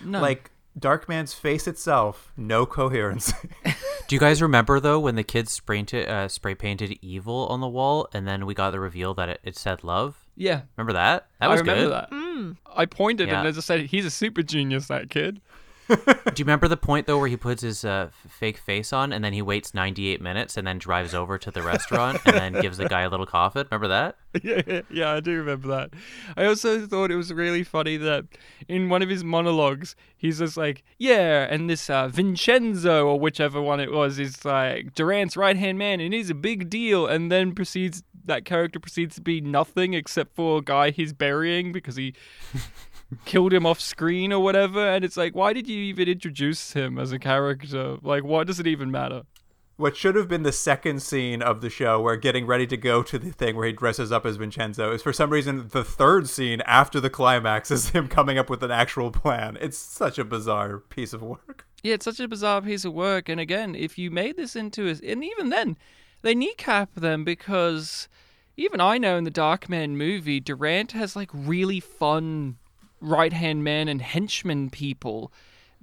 No Like Darkman's face itself, no coherence. Do you guys remember though when the kids spray painted, uh, spray painted evil on the wall, and then we got the reveal that it, it said love? yeah Remember that? That I was remember good. that. I pointed Yeah. and I just said, "He's a super genius, that kid." Do you remember the point though where he puts his uh, fake face on and then he waits 98 minutes and then drives over to the restaurant and then gives the guy a little coffin? Remember that? yeah, yeah, yeah, I do remember that. I also thought it was really funny that in one of his monologues, he's just like, "Yeah," and this uh, Vincenzo or whichever one it was is like Durant's right hand man, and he's a big deal. And then proceeds that character proceeds to be nothing except for a guy he's burying because he killed him off screen or whatever. And it's like, why did you even introduce him as a character? Like, why does it even matter? what should have been the second scene of the show where getting ready to go to the thing where he dresses up as Vincenzo is for some reason the third scene after the climax is him coming up with an actual plan. It's such a bizarre piece of work. Yeah, it's such a bizarre piece of work. And again, if you made this into a, and even then, they kneecap them because even I know in the Darkman movie, Durant has like really fun right hand man and henchman people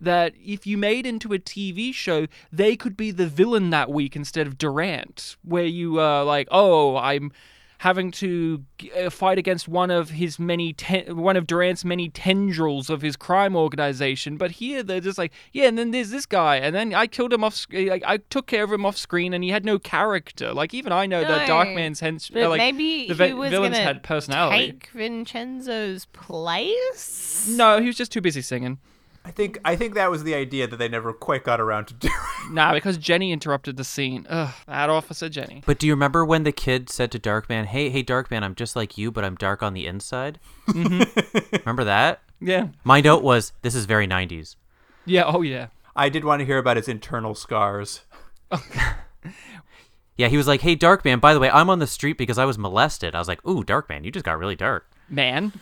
that if you made into a TV show, they could be the villain that week instead of Durant, where you are like, oh, I'm having to uh, fight against one of his many ten- one of Durant's many tendrils of his crime organization. But here they're just like, yeah, and then there's this guy, and then I killed him off. Sc- I, I took care of him off screen, and he had no character. Like even I know that No, Darkman's hens- uh, like maybe the vi- was villains had personality. take Vincenzo's place. No, he was just too busy singing. I think I think that was the idea that they never quite got around to doing. Nah, because Jenny interrupted the scene. Ugh, that officer Jenny. But do you remember when the kid said to Darkman, "Hey, hey, Darkman, I'm just like you, but I'm dark on the inside"? Mm-hmm. remember that? Yeah, My note was, "This is very '90s." yeah, oh yeah. I did want to hear about his internal scars. Yeah, he was like, "Hey, Darkman, by the way, I'm on the street because I was molested." I was like, "Ooh, Darkman, you just got really dark." man.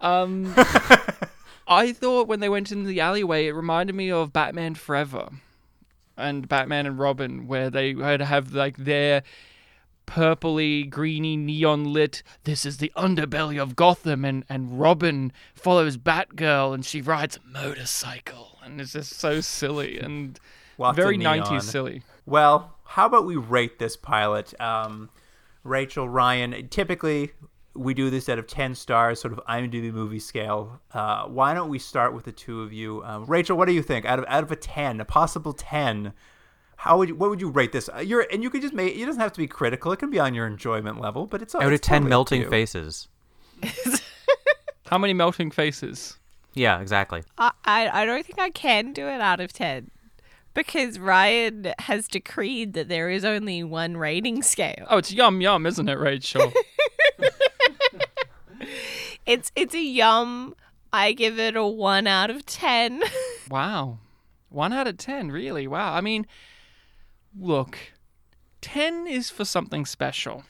Um, I thought when they went in the alleyway, it reminded me of Batman Forever and Batman and Robin, where they had have like their purpley, greeny, neon lit. This is the underbelly of Gotham, and and Robin follows Batgirl, and she rides a motorcycle, and it's just so silly and very nineties silly. Well, how about we rate this pilot? Um, Rachel, Ryan, typically we do this out of 10 stars, sort of IMDb movie scale. Uh, why don't we start with the two of you? Uh, Rachel, what do you think? Out of out of a 10, a possible 10, how would you, what would you rate this? Uh, you're and you could just make it doesn't have to be critical. It can be on your enjoyment level, but it's Out of ten totally melting you. faces. How many melting faces? Yeah, exactly. I, I I don't think I can do it out of ten. Because Ryan has decreed that there is only one rating scale. Oh, it's yum yum, isn't it, Rachel? It's it's a yum. I give it a one out of ten. Wow. One out of ten, really? Wow. I mean, look, ten is for something special.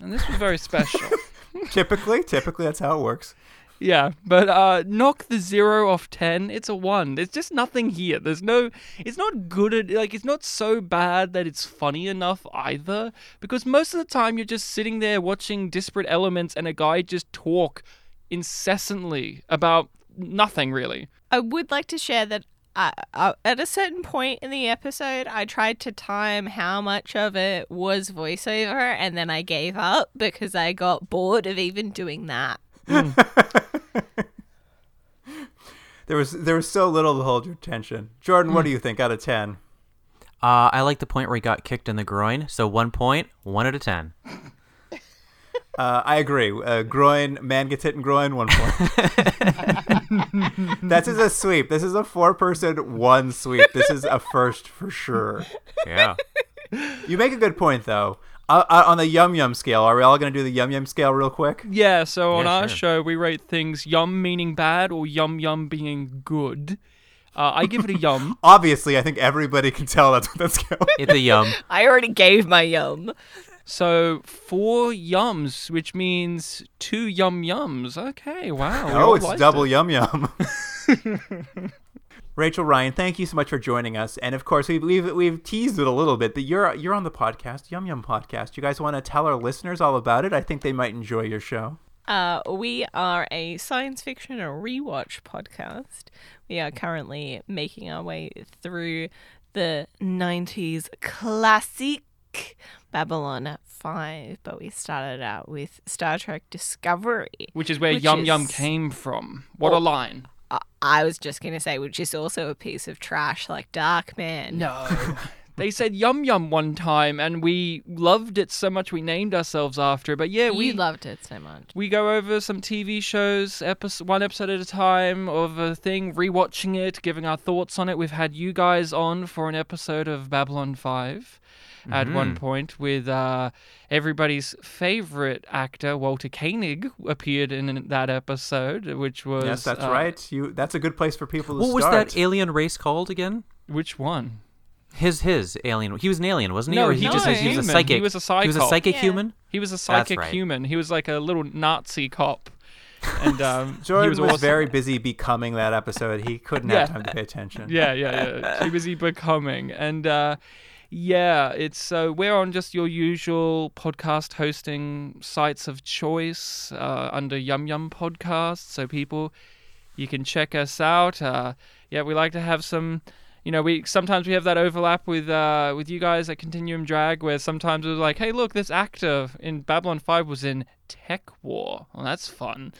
And this was very special. Typically, typically that's how it works. yeah, but uh knock the zero off ten, it's a one. There's just nothing here. There's no it's not good at like it's not so bad that it's funny enough either. Because most of the time you're just sitting there watching disparate elements and a guy just talk incessantly about nothing really. I would like to share that uh, uh, at a certain point in the episode, I tried to time how much of it was voiceover, and then I gave up because I got bored of even doing that. There was there was so little to hold your attention. Jordan, what do you think out of 10? Uh, I like the point where he got kicked in the groin. So one point, one out of ten. Uh, I agree. Uh, groin, man gets hit in groin, one point. That's is a sweep. This is a four person, one sweep. This is a first for sure. Yeah. You make a good point, though. Uh, uh, on the yum yum scale, are we all going to do the yum yum scale real quick? Yeah, so on Yeah, our sure. show, we rate things yum meaning bad or yum yum being good. Uh, I give it a yum. Obviously, I think everybody can tell that's what that scale is. It's a yum. I already gave my yum. So four yums, which means two yum yums. Okay, wow. Oh, it's double it. yum yum. Rachel Ryan, thank you so much for joining us. And of course, we've we've, we've teased it a little bit, but you're you're on the podcast, Yum Yum Podcast. You guys want to tell our listeners all about it? I think they might enjoy your show. Uh, we are a science fiction and rewatch podcast. We are currently making our way through the 90s classic Babylon 5, but we started out with Star Trek Discovery. Which is where Which yum yum came from. What a Oh. line. I, I was just going to say, which is also a piece of trash like Darkman. No. they said yum yum one time, and we loved it so much we named ourselves after it. But yeah, we we loved it so much. we go over some TV shows, episode, one episode at a time of a thing, rewatching it, giving our thoughts on it. We've had you guys on for an episode of Babylon 5 at Mm-hmm. one point with uh, everybody's favorite actor, Walter Koenig, appeared in that episode, which was. yes, that's uh, right. You that's a good place for people to What was that alien race called again? Which one? His his alien. He was an alien, wasn't he? No, or he he was just he was a psychic. He was a He was a psychic Yeah. human. He was a psychic right. human. He was like a little Nazi cop, and um, Jordan he was, was, awesome. very busy becoming that episode. He couldn't Yeah. have time to pay attention. yeah, yeah, yeah. Too busy becoming. And uh, yeah, it's uh, we're on just your usual podcast hosting sites of choice uh, under Yum Yum Podcast. So people, you can check us out. Uh, yeah, we like to have some. You know, we sometimes we have that overlap with uh, with you guys at Continuum Drag, where sometimes we're like, "Hey, look, this actor in Babylon Five was in Tech War. Well, that's fun."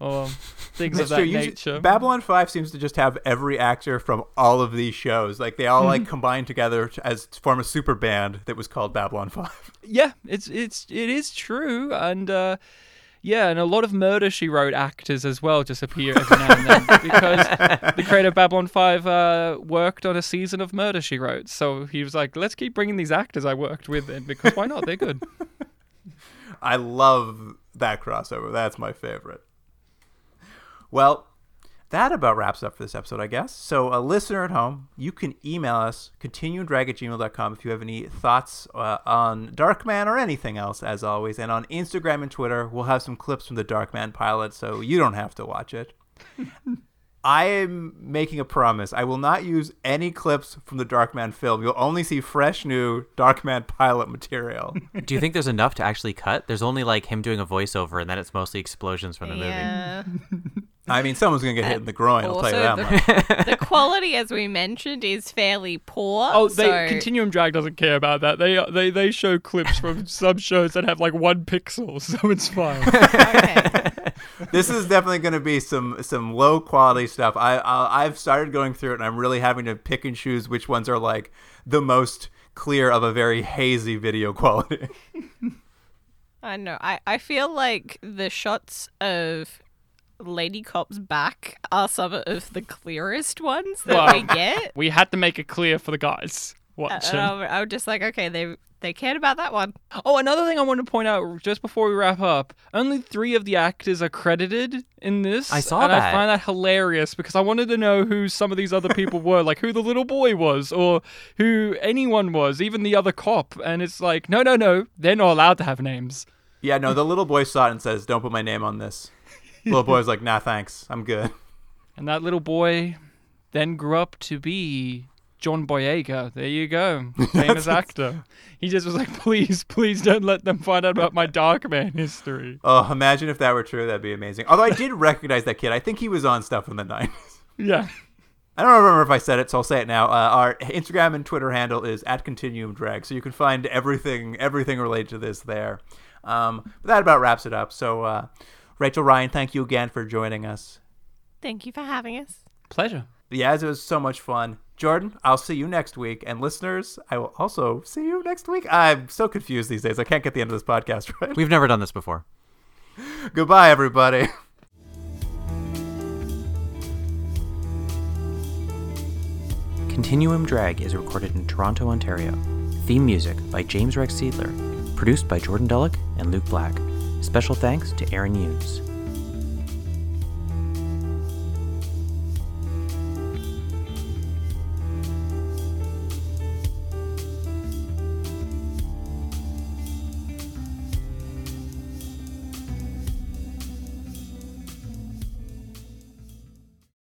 Or things That's of that true. Nature. Babylon 5 seems to just have every actor from all of these shows. Like they all Mm-hmm. like combine together to, as to form a super band that was called Babylon 5. yeah, it's it's it is true, and uh, yeah, and a lot of Murder She Wrote actors as well just appear every now and then because the creator of Babylon Five uh, worked on a season of Murder She Wrote, so he was like, let's keep bringing these actors I worked with in because why not? They're good. I love that crossover. That's my favorite. Well, that about wraps up for this episode, I guess. So, a listener at home, you can email us, continuumdrag at gmail.com, if you have any thoughts uh, on Darkman or anything else, as always. And on Instagram and Twitter, we'll have some clips from the Darkman pilot, so you don't have to watch it. I am making a promise. I will not use any clips from the Darkman film. You'll only see fresh, new Darkman pilot material. Do you think there's enough to actually cut? There's only like him doing a voiceover, and then it's mostly explosions from the movie. Yeah. I mean, someone's going to get hit in the groin, I'll tell you Also, that much. the quality, as we mentioned, is fairly poor. Oh, they so- Continuum Drag doesn't care about that. They they they show clips from some shows that have like one pixel, so it's fine. Okay. this is definitely going to be some some low quality stuff. I, I I've started going through it, and I'm really having to pick and choose which ones are like the most clear of a very hazy video quality. I know. I, I feel like the shots of Lady Cop's back are some of the clearest ones that Well, we get. we had to make it clear for the guys watching. And I'm, I'm just like, okay, they they cared about that one. Oh, another thing I want to point out just before we wrap up: only three of the actors are credited in this. I saw that. I find that hilarious because I wanted to know who some of these other people were, like who the little boy was, or who anyone was, even the other cop. And it's like, no, no, no, they're not allowed to have names. yeah, no, the little boy saw it and says, "Don't put my name on this." little boy's like, "Nah, thanks, I'm good." And that little boy then grew up to be John Boyega. There you go, famous actor. He just was like, please, please don't let them find out about my Darkman history. Oh, imagine if that were true. That'd be amazing. Although I did recognize that kid. I think he was on stuff in the '90s. Yeah. I don't remember if I said it, so I'll say it now. Uh, our Instagram and Twitter handle is at Continuum Drag, so you can find everything everything related to this there. Um, but that about wraps it up. So, uh, Rachel Ryan, thank you again for joining us. Thank you for having us. Pleasure. Yeah, it was so much fun. Jordan, I'll see you next week, and listeners, I will also see you next week. I'm so confused these days. I can't get the end of this podcast right. We've never done this before. Goodbye, everybody. Continuum Drag is recorded in Toronto, Ontario. Theme music by James Rex Seidler. Produced by Jordan Dullock and Luke Black. Special thanks to Aaron Yunes.